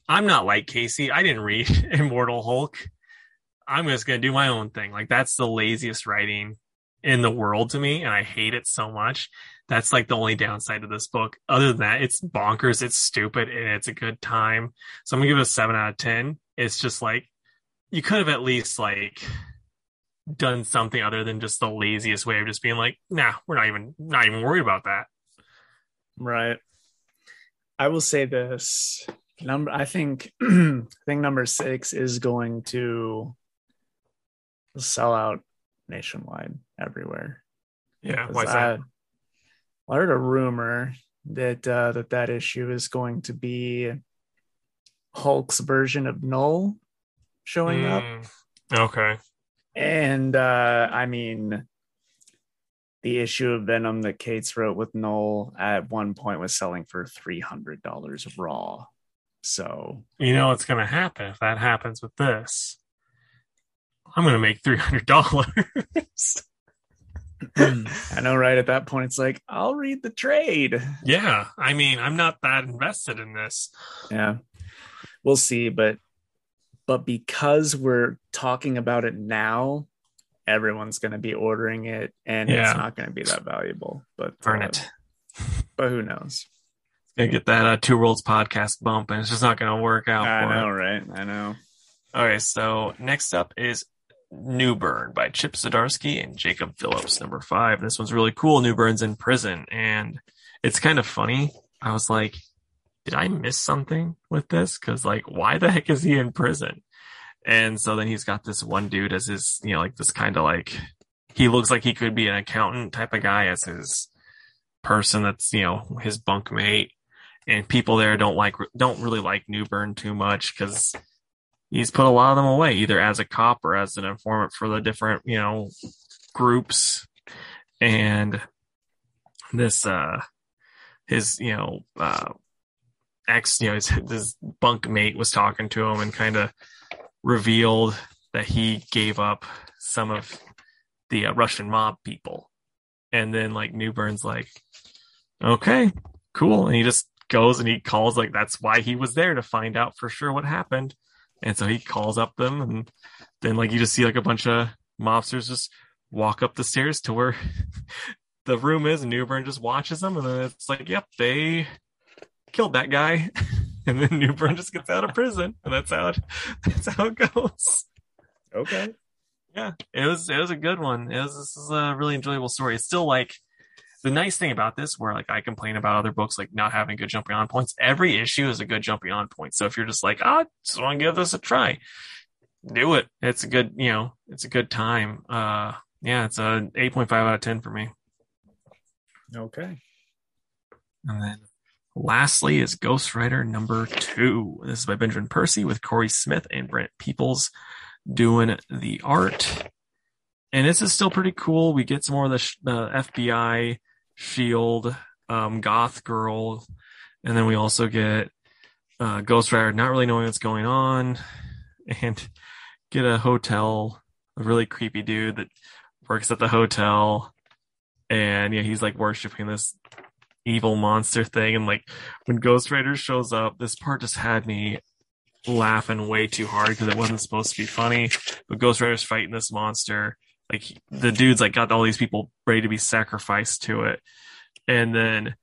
I'm not like Casey. I didn't read *laughs* Immortal Hulk. I'm just gonna do my own thing. Like that's the laziest writing in the world to me, and I hate it so much. That's like the only downside of this book. Other than that, it's bonkers, it's stupid, and it's a good time. So I'm gonna give it a seven out of ten. It's just like you could have at least like done something other than just the laziest way of just being like, nah, we're not even not even worried about that. Right. I will say this number. I think *clears throat* I think number six is going to sell out nationwide everywhere. Yeah, why's that? I, I heard a rumor that uh, that that issue is going to be Hulk's version of Null showing up, Mm, okay. and uh, I mean. The issue of Venom that Cates wrote with Null at one point was selling for three hundred dollars raw. So You know what's gonna happen if that happens with this. I'm gonna make three hundred dollars. *laughs* I know, right? At that point, it's like, I'll read the trade. yeah, I mean, I'm not that invested in this. Yeah. We'll see, but but because we're talking about it now, everyone's going to be ordering it and Yeah. it's not going to be that valuable. But Burn uh, it. *laughs* But who knows? Gonna get that uh, Two Worlds podcast bump, and it's just not gonna work out. I for it. know, right? I know. Okay, so next up is Newburn by Chip Zdarsky and Jacob Phillips, number five. This one's really cool. Newburn's in prison, and it's kind of funny. I was like, did I miss something with this? Because like, why the heck is he in prison? And so then he's got this one dude as his, you know, like this kind of like he looks like he could be an accountant type of guy as his person that's you know his bunkmate. And people there don't like don't really like Newburn too much because he's put a lot of them away, either as a cop or as an informant for the different, you know, groups. And this, uh, his, you know, uh, ex, you know, his, his bunk mate was talking to him and kind of revealed that he gave up some of the uh, Russian mob people. And then, like, Newburn's like, okay, cool. And he just goes and he calls, like, that's why he was there to find out for sure what happened. And so he calls up them, and then like you just see like a bunch of mobsters just walk up the stairs to where *laughs* the room is, and Newburn just watches them, and then it's like, yep, they killed that guy, *laughs* *laughs* and then Newburn just gets out of prison, and that's how it, *laughs* that's how it goes. Okay. Yeah, it was it was a good one. It was this is a really enjoyable story. It's still like the nice thing about this, where like I complain about other books like not having good jumping on points. Every issue is a good jumping on point. So if you're just like, ah, I just want to give this a try, do it. It's a good, you know, it's a good time. Uh, yeah, it's a eight point five out of ten for me. Okay. And then lastly is Ghost Rider number two. This is by Benjamin Percy with Cory Smith and Brent Peeples doing the art. And this is still pretty cool. We get some more of the, the FBI Shield, um, Goth Girl, and then we also get uh, Ghost Rider not really knowing what's going on, *laughs* and get a hotel, a really creepy dude that works at the hotel, and yeah, he's like worshiping this evil monster thing, and like when Ghost Rider shows up, this part just had me laughing way too hard because it wasn't supposed to be funny. But Ghost Rider's fighting this monster. Like the dude's like got all these people ready to be sacrificed to it. And then,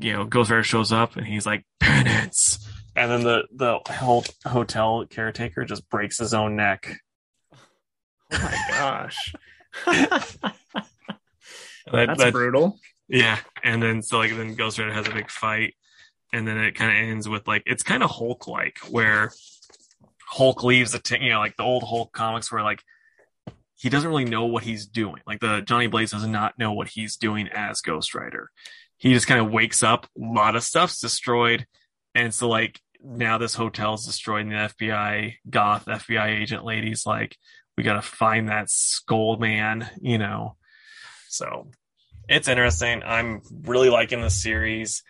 you know, Ghost Rider shows up and he's like, penance. And then the, the whole hotel caretaker just breaks his own neck. Oh my gosh. That- *laughs* That's that- brutal. Yeah, and then so like then Ghost Rider has a big fight, and then it kind of ends with like it's kind of Hulk like where Hulk leaves the t- you know like the old Hulk comics where like he doesn't really know what he's doing. Like the Johnny Blaze does not know what he's doing as Ghost Rider. He just kind of wakes up, a lot of stuff's destroyed, and so like now this hotel's destroyed, and the FBI goth FBI agent lady's like, we gotta find that skull man, you know. So it's interesting. I'm really liking the series.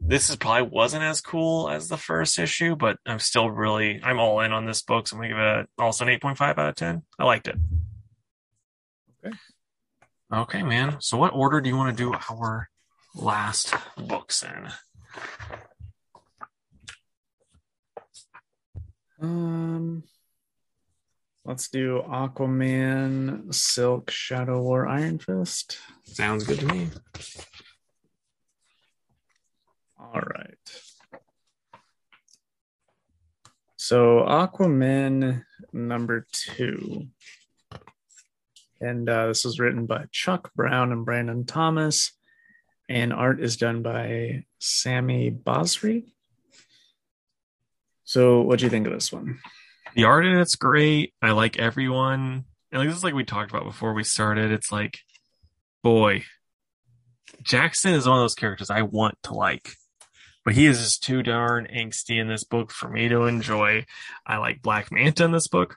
This is probably wasn't as cool as the first issue, but I'm still really I'm all in on this book. So I'm gonna give it also an 8.5 out of 10. I liked it. Okay. Okay, man. So what order do you want to do our last books in? Um, let's do Aquaman, Silk, Shadow War, Iron Fist. Sounds good to me. All right. So Aquaman number two. And uh, this was written by Chuck Brown and Brandon Thomas. And art is done by Sami Basri. So what do you think of this one? The art in it's great. I like everyone. And like this is like we talked about before we started. It's like, boy, Jackson is one of those characters I want to like, but he is just too darn angsty in this book for me to enjoy. I like Black Manta in this book.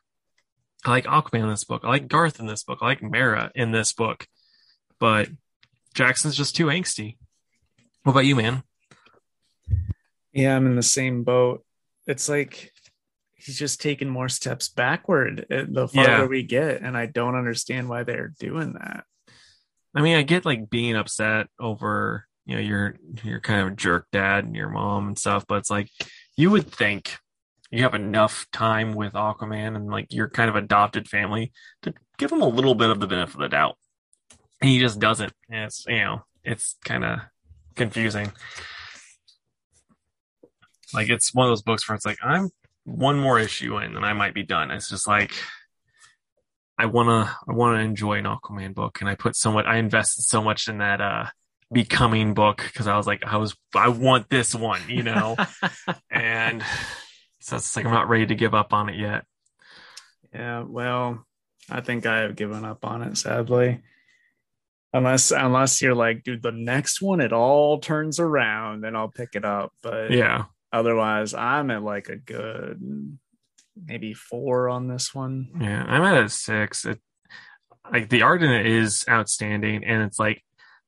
I like Aquaman in this book. I like Garth in this book. I like Mara in this book, but Jackson's just too angsty. What about you, man? Yeah, I'm in the same boat. It's like he's just taking more steps backward uh, the farther Yeah. we get, and I don't understand why they're doing that. I mean, I get like being upset over, you know, your your kind of jerk dad and your mom and stuff, but it's like you would think you have enough time with Aquaman and like your kind of adopted family to give him a little bit of the benefit of the doubt. And he just doesn't. And it's you know, it's kind of confusing. Like it's one of those books where it's like I'm one more issue in and I might be done. It's just like I wanna I wanna enjoy an Aquaman book, and I put so much I invested so much in that uh becoming book because I was like I was I want this one, you know, *laughs* and so it's like I'm not ready to give up on it yet. Yeah, well, I think I have given up on it, sadly. Unless unless you're like, dude, the next one it all turns around, then I'll pick it up. But Yeah, otherwise, I'm at like a good maybe four on this one. yeah, I'm at a six. It like the art in it is outstanding, and it's like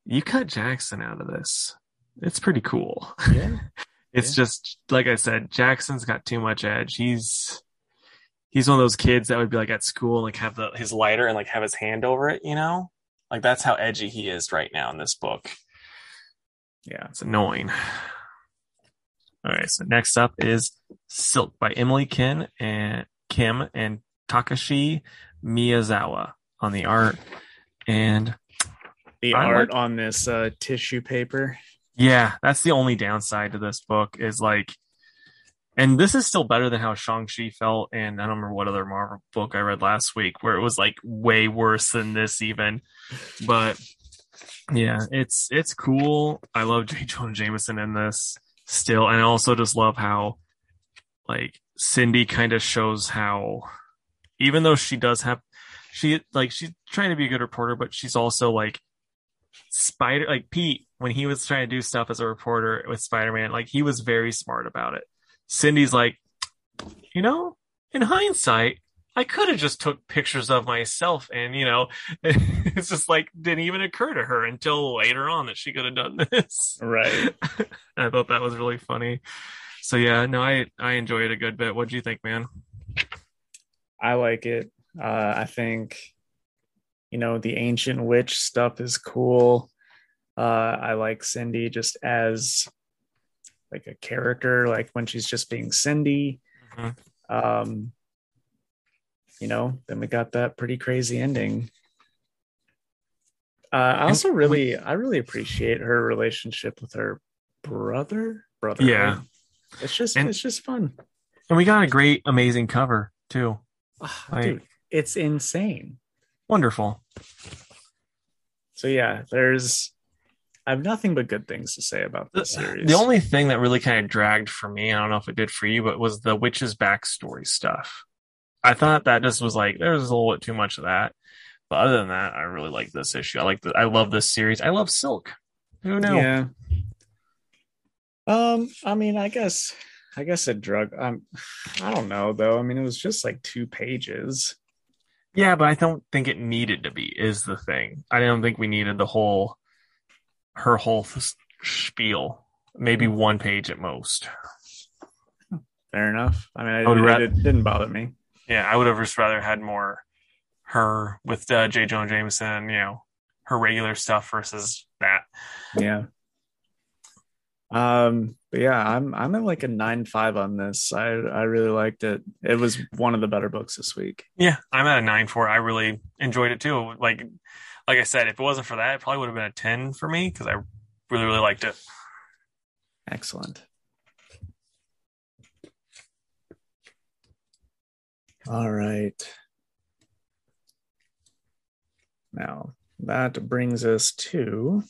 you cut Jackson out of this. It's pretty cool. Yeah. *laughs* It's Yeah. just like I said, Jackson's got too much edge. He's he's one of those kids that would be like at school and like have the his lighter and like have his hand over it, you know? Like that's how edgy he is right now in this book. Yeah. It's annoying. All right, so next up is Silk by Emily Kim and Kim and Takeshi Miyazawa on the art. And The I art like- on this uh, tissue paper. Yeah, that's the only downside to this book is like, and this is still better than how Shang-Chi felt. And I don't remember what other Marvel book I read last week where it was like way worse than this even. But yeah, it's, it's cool. I love J. Jonah Jameson in this still. And I also just love how like Cindy kind of shows how, even though she does have, she like, she's trying to be a good reporter, but she's also like, Spider like Pete when he was trying to do stuff as a reporter with Spider-Man, like he was very smart about it. Cindy's like, you know, in hindsight, I could have just took pictures of myself and you know, *laughs* it's just like didn't even occur to her until later on that she could have done this. Right. *laughs* I thought that was really funny. So yeah, no, I I enjoyed it a good bit. What do you think, man? I like it. Uh, I think, you know, the ancient witch stuff is cool. Uh, I like Cindy just as like a character, like when she's just being Cindy. Mhm. Um, you know, then we got that pretty crazy ending. Uh, I also really, I really appreciate her relationship with her brother. Brother, Yeah. right? it's just, And- it's just fun. And we got a great, amazing cover too. Ah, Like- dude, it's insane. Wonderful. So yeah, there's I have nothing but good things to say about The, this series. the only thing that really kind of dragged for me, I don't know if it did for you, but was the witch's backstory stuff. I thought that just was like there was a little bit too much of that. But other than that, I really like this issue. I like the I love this series. I love Silk. Who knew? Yeah. Um, I mean, I guess I guess it drug um I don't know though. I mean, it was just like two pages. Yeah, but I don't think it needed to be. Is the thing. I don't think we needed the whole her whole s- spiel. Maybe one page at most. Fair enough. I mean, I, I would it, ra- it didn't bother me. Yeah, I would have just rather had more her with uh, J. Jonah Jameson, you know, her regular stuff versus that. Yeah. Um, but yeah, I'm I'm at like a nine five on this. I I really liked it. It was one of the better books this week. Yeah, I'm at a nine four. I really enjoyed it too. Like, like I said, if it wasn't for that, it probably would have been a ten for me because I really, really liked it. Excellent. All right. Now, that brings us to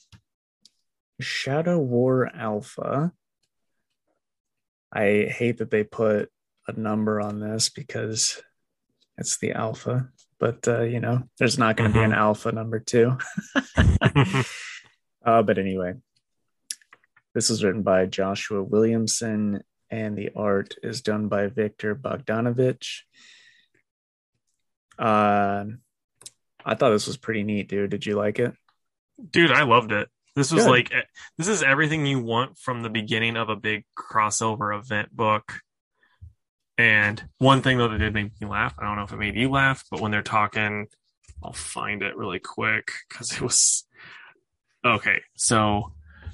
Shadow War Alpha. I hate that they put a number on this because it's the alpha, but uh, you know, there's not going to be an alpha number two. *laughs* *laughs* Uh, but anyway, this was written by Joshua Williamson, and the art is done by Viktor Bogdanovic. Uh, I thought this was pretty neat, dude. Did you like it? Dude, I loved it. This was Good. like eh, this is everything you want from the beginning of a big crossover event book. And one thing though that did make me laugh, I don't know if it made you laugh, but when they're talking, I'll find it really quick because it was okay. So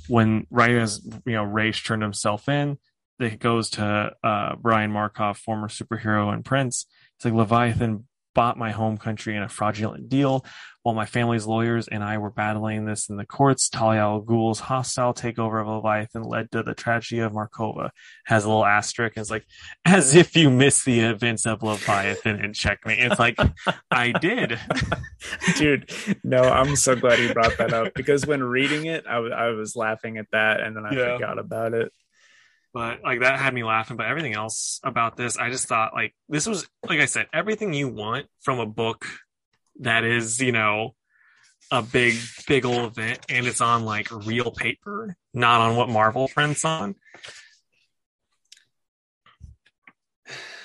when right as you know Ra's turned himself in, it goes to uh, Brion Markov, former superhero and Prince. It's like Leviathan bought my home country in a fraudulent deal. While my family's lawyers and I were battling this in the courts, Talia al Ghul's hostile takeover of Leviathan led to the tragedy of Markovia. Has a little asterisk. It's like, *laughs* as if you missed the events of Leviathan and Checkmate. It's like, *laughs* I did. *laughs* Dude, no, I'm so glad you brought that up because when reading it, I, w- I was laughing at that and then I Yeah. forgot about it. But like that had me laughing. But everything else about this, I just thought like this was like I said, everything you want from a book that is you know a big big old event, and it's on like real paper, not on what Marvel prints on.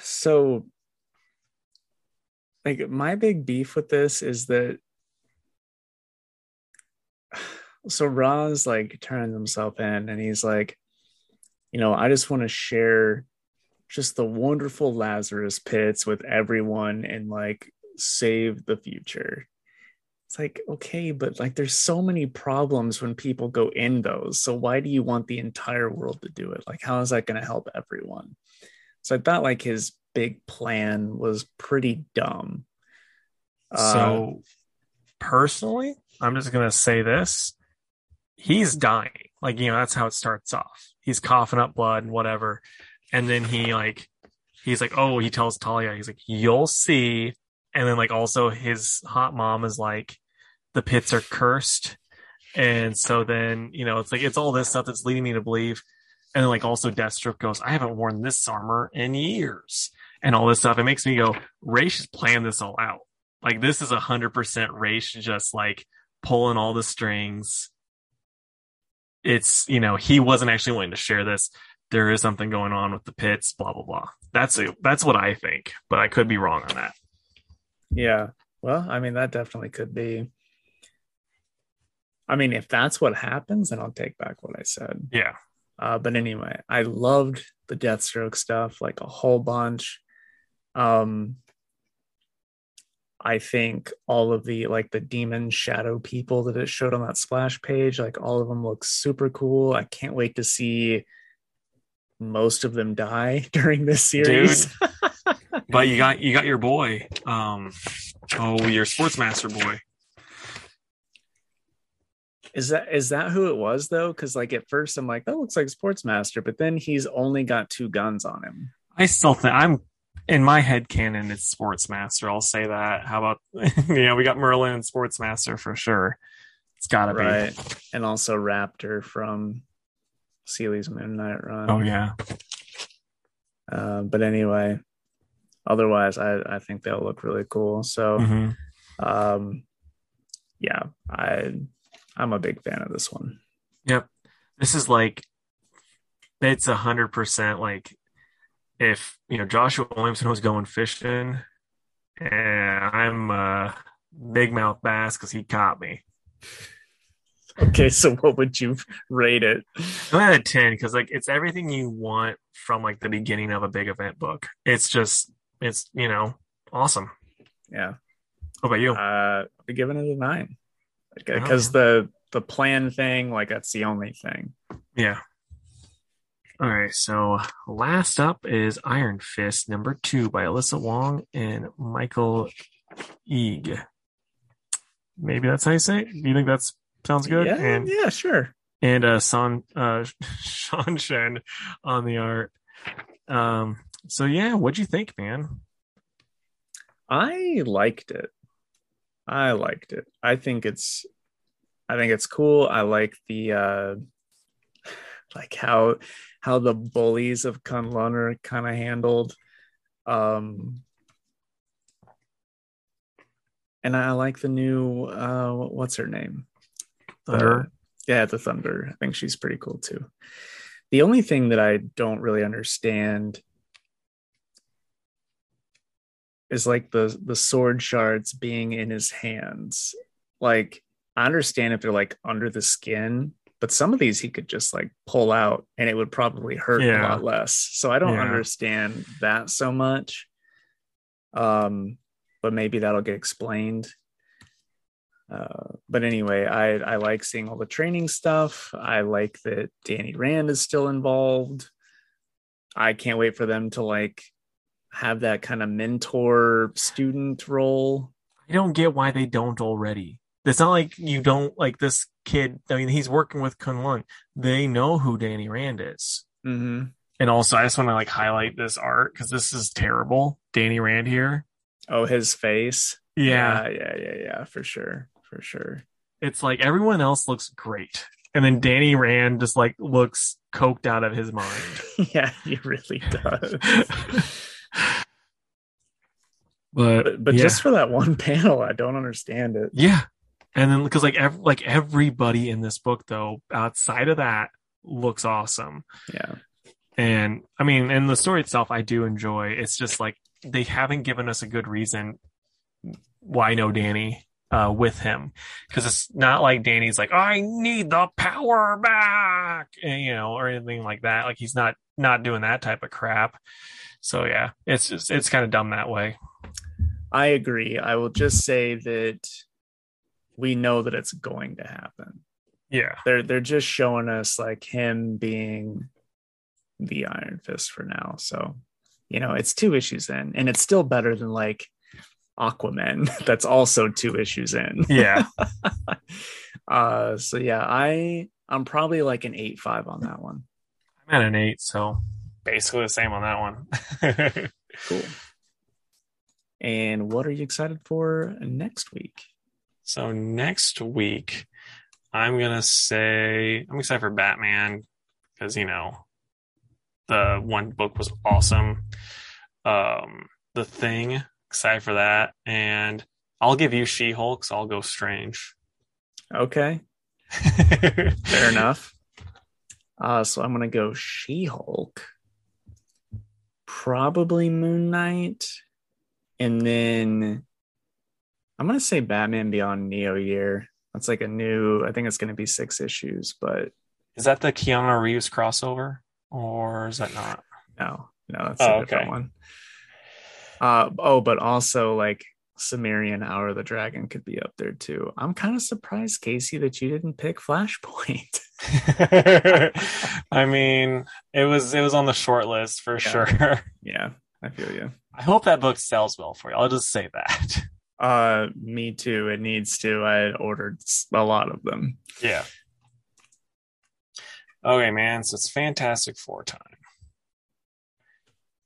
So, like, my big beef with this is that. *sighs* So Ra's like turns himself in and he's like, you know, I just want to share just the wonderful Lazarus pits with everyone and like save the future. It's like, okay, but like there's so many problems when people go in those. So why do you want the entire world to do it? Like, how is that going to help everyone? So I thought like his big plan was pretty dumb. Uh, so personally, I'm just gonna say this: he's dying. Like you know, that's how it starts off. He's coughing up blood and whatever, and then he like he's like, oh, he tells Talia, he's like, you'll see, and then like also his hot mom is like, the pits are cursed, and so then you know it's like it's all this stuff that's leading me to believe. And then like also Deathstroke goes, I haven't worn this armor in years, and all this stuff. It makes me go, Ra's has planned this all out. Like this is a hundred percent Ra's just like pulling all the strings. It's you know he wasn't actually wanting to share this. There is something going on with the pits. Blah blah blah. That's a, that's what I think, but I could be wrong on that. Yeah. Well, I mean, that definitely could be. I mean, if that's what happens, then I'll take back what I said. Yeah, Uh, but anyway, I loved the Deathstroke stuff, like a whole bunch. Um, I think all of the like the demon shadow people that it showed on that splash page, like all of them look super cool. I can't wait to see most of them die *laughs* during this series. but you got you got your boy. Um, oh, your sportsmaster boy. Is that is that who it was though? Because like at first I'm like, that looks like Sportsmaster, but then he's only got two guns on him. I still think I'm in my head canon. It's sportsmaster. I'll say that. How about *laughs* you know we got Merlyn and sportsmaster for sure. It's gotta be. Right. And also Raptor from Seeley's Moon Knight run. Oh yeah. Uh, but anyway, otherwise I, I think they'll look really cool. So Mhm. um yeah, I I'm a big fan of this one. Yep. This is like it's a hundred percent like if you know Joshua Williamson was going fishing and I'm a big mouth bass because he caught me. Okay, so what would you rate it? I'm at a ten because like it's everything you want from like the beginning of a big event book. It's just it's you know awesome. Yeah. What about you? Uh be giving it a nine. Oh, Because the the plan thing, like that's the only thing. Yeah. All right. So last up is Iron Fist number two by Alyssa Wong and Michael Eag. Maybe that's how you say it. Do you think that sounds good? Yeah, And yeah, sure. and uh Son uh *laughs* Sean Shen on the art. Um so yeah, what'd you think, man? I liked it. I liked it. I think it's I think it's cool. I like the uh like how how the bullies of Kunlun are kind of handled. Um and I like the new uh what's her name? Thunder. The- yeah, the Thunder. I think she's pretty cool too. The only thing that I don't really understand is like the the sword shards being in his hands. Like I understand if they're like under the skin, but some of these he could just like pull out and it would probably hurt a lot less. So I don't Yeah. understand that so much. Um, but maybe that'll get explained. Uh, but anyway, I I like seeing all the training stuff. I like that Danny Rand is still involved. I can't wait for them to like have that kind of mentor student role. I don't get why they don't already. It's not like you don't like this kid. I mean, he's working with Kun Lung. They know who Danny Rand is. Mm-hmm. And also, I just want to like highlight this art because this is terrible. Danny Rand here. Oh, his face. Yeah, yeah, yeah, yeah, yeah, for sure, for sure. it's like everyone else looks great, and then Danny Rand just like looks coked out of his mind. *laughs* yeah, he really *laughs* does. but but but yeah. just for that one *laughs* panel, I don't understand it. yeah, and then because like ev- like everybody in this book though, outside of that, looks awesome. Yeah, And I mean, and the story itself, I do enjoy. It's just like they haven't given us a good reason why no Danny uh, with him, because it's not like Danny's like, I need the power back, and, you know, or anything like that. Like he's not not doing that type of crap. So yeah, it's just it's kind of dumb that way. I agree. I will just say that we know that it's going to happen. Yeah, They're they're just showing us like him being the Iron Fist for now. So, you know, it's two issues in, and it's still better than like Aquaman. *laughs* That's also two issues in. yeah. *laughs* uh so yeah, I I'm probably like an eight five on that one. I'm at an eight, so basically the same on that one. *laughs* Cool. And what are you excited for next week? So next week, I'm gonna say I'm excited for Batman because you know the one book was awesome. Um, the Thing, excited for that, and I'll give you She-Hulk. So I'll go Strange. Okay, *laughs* fair enough. Uh, so I'm gonna go She-Hulk, probably Moon Knight, and then I'm gonna say Batman Beyond Neo Year. That's like a new. I think it's gonna be six issues, but Is that the Keanu Reeves crossover, or is that not? no, no, that's Oh, a different okay. one. Uh oh, but also like Sumerian Hour of the Dragon could be up there too. I'm kind of surprised, Casey, that you didn't pick Flashpoint. *laughs* *laughs* I mean, it was it was on the short list for Yeah. sure. *laughs* yeah, I feel you. I hope that book sells well for you. I'll just say that. Uh, me too. It needs to. I ordered a lot of them. Yeah. Okay, man. So it's Fantastic Four time.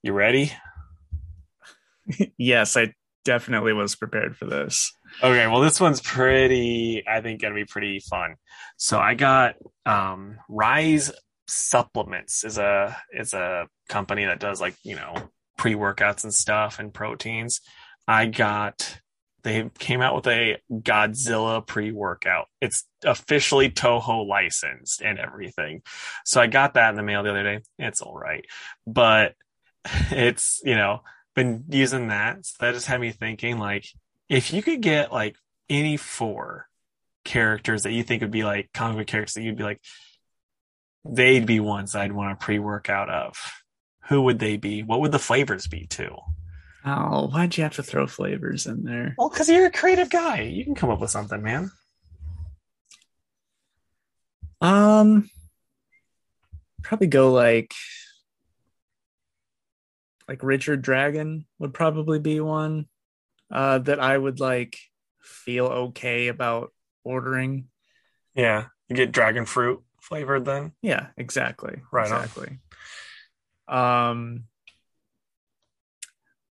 You ready? *laughs* yes, I definitely was prepared for this. Okay, well, this one's pretty, I think, gonna be pretty fun. So I got um Ryse Supplements is a is a company that does like you know pre workouts and stuff and proteins. I got they came out with a Godzilla pre workout. It's officially Toho licensed and everything. So I got that in the mail the other day. It's all right, but *laughs* it's you know been using that. So that just had me thinking like if you could get like any four characters that you think would be like comic book characters that you'd be like they'd be ones I'd want to pre-workout of. Who would they be? What would the flavors be too? Oh, why'd you have to throw flavors in there? Well, because you're a creative guy. You can come up with something, man. Um, probably go like like Richard Dragon would probably be one uh that I would like feel okay about ordering. Yeah. You get dragon fruit flavored then. Yeah, exactly. Right on. exactly. Um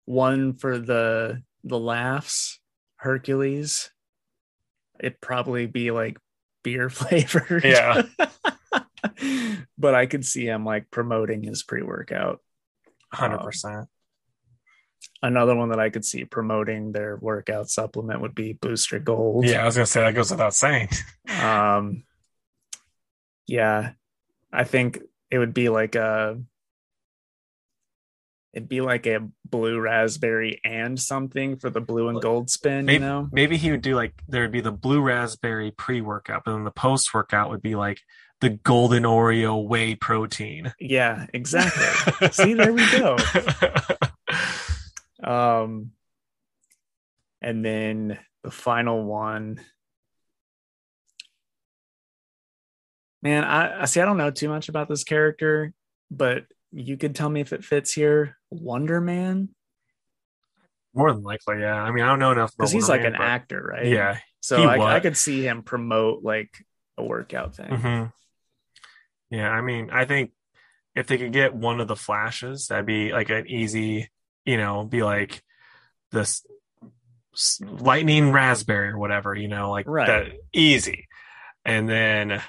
one for the the laughs, Hercules. It'd probably be like beer *laughs* flavored. Yeah. *laughs* but I could see him like promoting his pre-workout. Hundred percent. Another one that I could see promoting their workout supplement would be Booster Gold. Yeah, I was gonna say that goes without saying. Um, yeah, I think it would be like a, it'd be like a blue raspberry and something for the blue and gold spin. Maybe, you know, maybe he would do like there would be the blue raspberry pre workout, but then the post workout would be like the golden Oreo whey protein. Yeah, exactly. *laughs* See, there we go. *laughs* Um, and then the final one. Man, I, I see. I don't know too much about this character, but you could tell me if it fits here. Wonder Man, More than likely, yeah. I mean, I don't know enough because he's like an actor, right? Yeah. So I, I could see him promote like a workout thing. hmm Yeah, I mean, I think if they could get one of the flashes, that'd be like an easy, you know, be like this lightning raspberry or whatever, you know, like Right. that easy. And then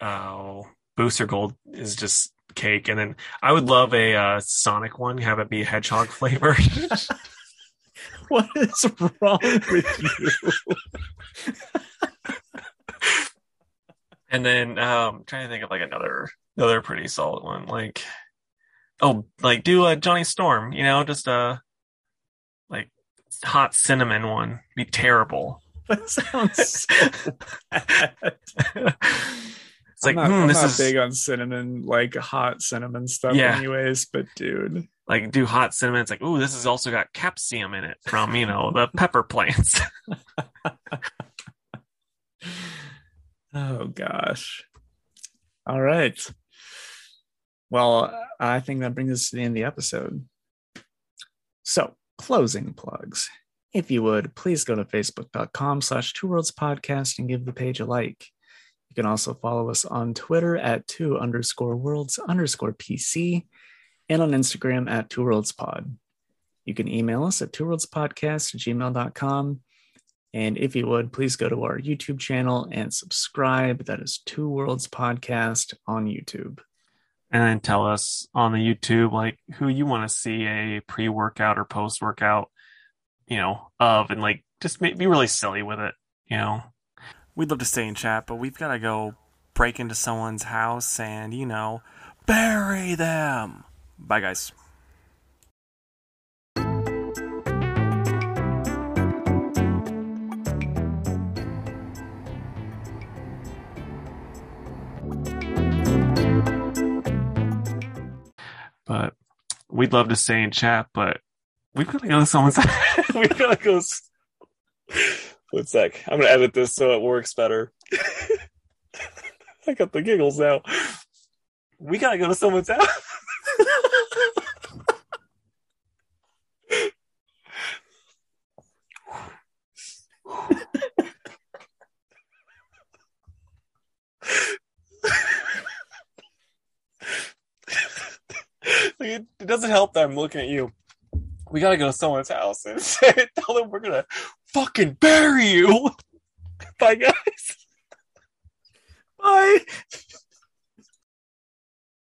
uh booster gold is just cake. And then I would love a uh Sonic one, have it be hedgehog *laughs* flavored. *laughs* What is wrong with you? *laughs* and then um trying to think of like another another pretty solid one. Like oh like do a Johnny Storm, you know, just a like hot cinnamon one. Be terrible. that sounds so like I'm not, hmm, I'm this is big on cinnamon, like hot cinnamon stuff, Yeah. anyways. But dude, like do hot cinnamon. It's like, ooh, this has also got capsium in it from, you know, the *laughs* pepper plants. *laughs* oh gosh. All right. Well, I think that brings us to the end of the episode. So, closing plugs. If you would, please go to facebook.com slash two worlds podcast and give the page a like. You can also follow us on Twitter at two underscore worlds underscore PC and on Instagram at two worlds pod. You can email us at two worlds podcast gmail.com. And if you would, please go to our YouTube channel and subscribe. That is Two Worlds Podcast on YouTube. and then tell us on the YouTube like who you want to see a pre-workout or post-workout, you know, of and like just be really silly with it, you know. We'd love to stay in chat, but we've got to go break into someone's house and, you know, bury them. Bye, guys. But we'd love to stay in chat, but we've got to go to someone's *laughs* we've got to go One sec. I'm to edit this so it works better. *laughs* I got the giggles now. We got to go to someone's house. *laughs* It doesn't help that I'm looking at you. We gotta go to someone's house and *laughs* tell them we're gonna fucking bury you. *laughs* Bye, guys. Bye.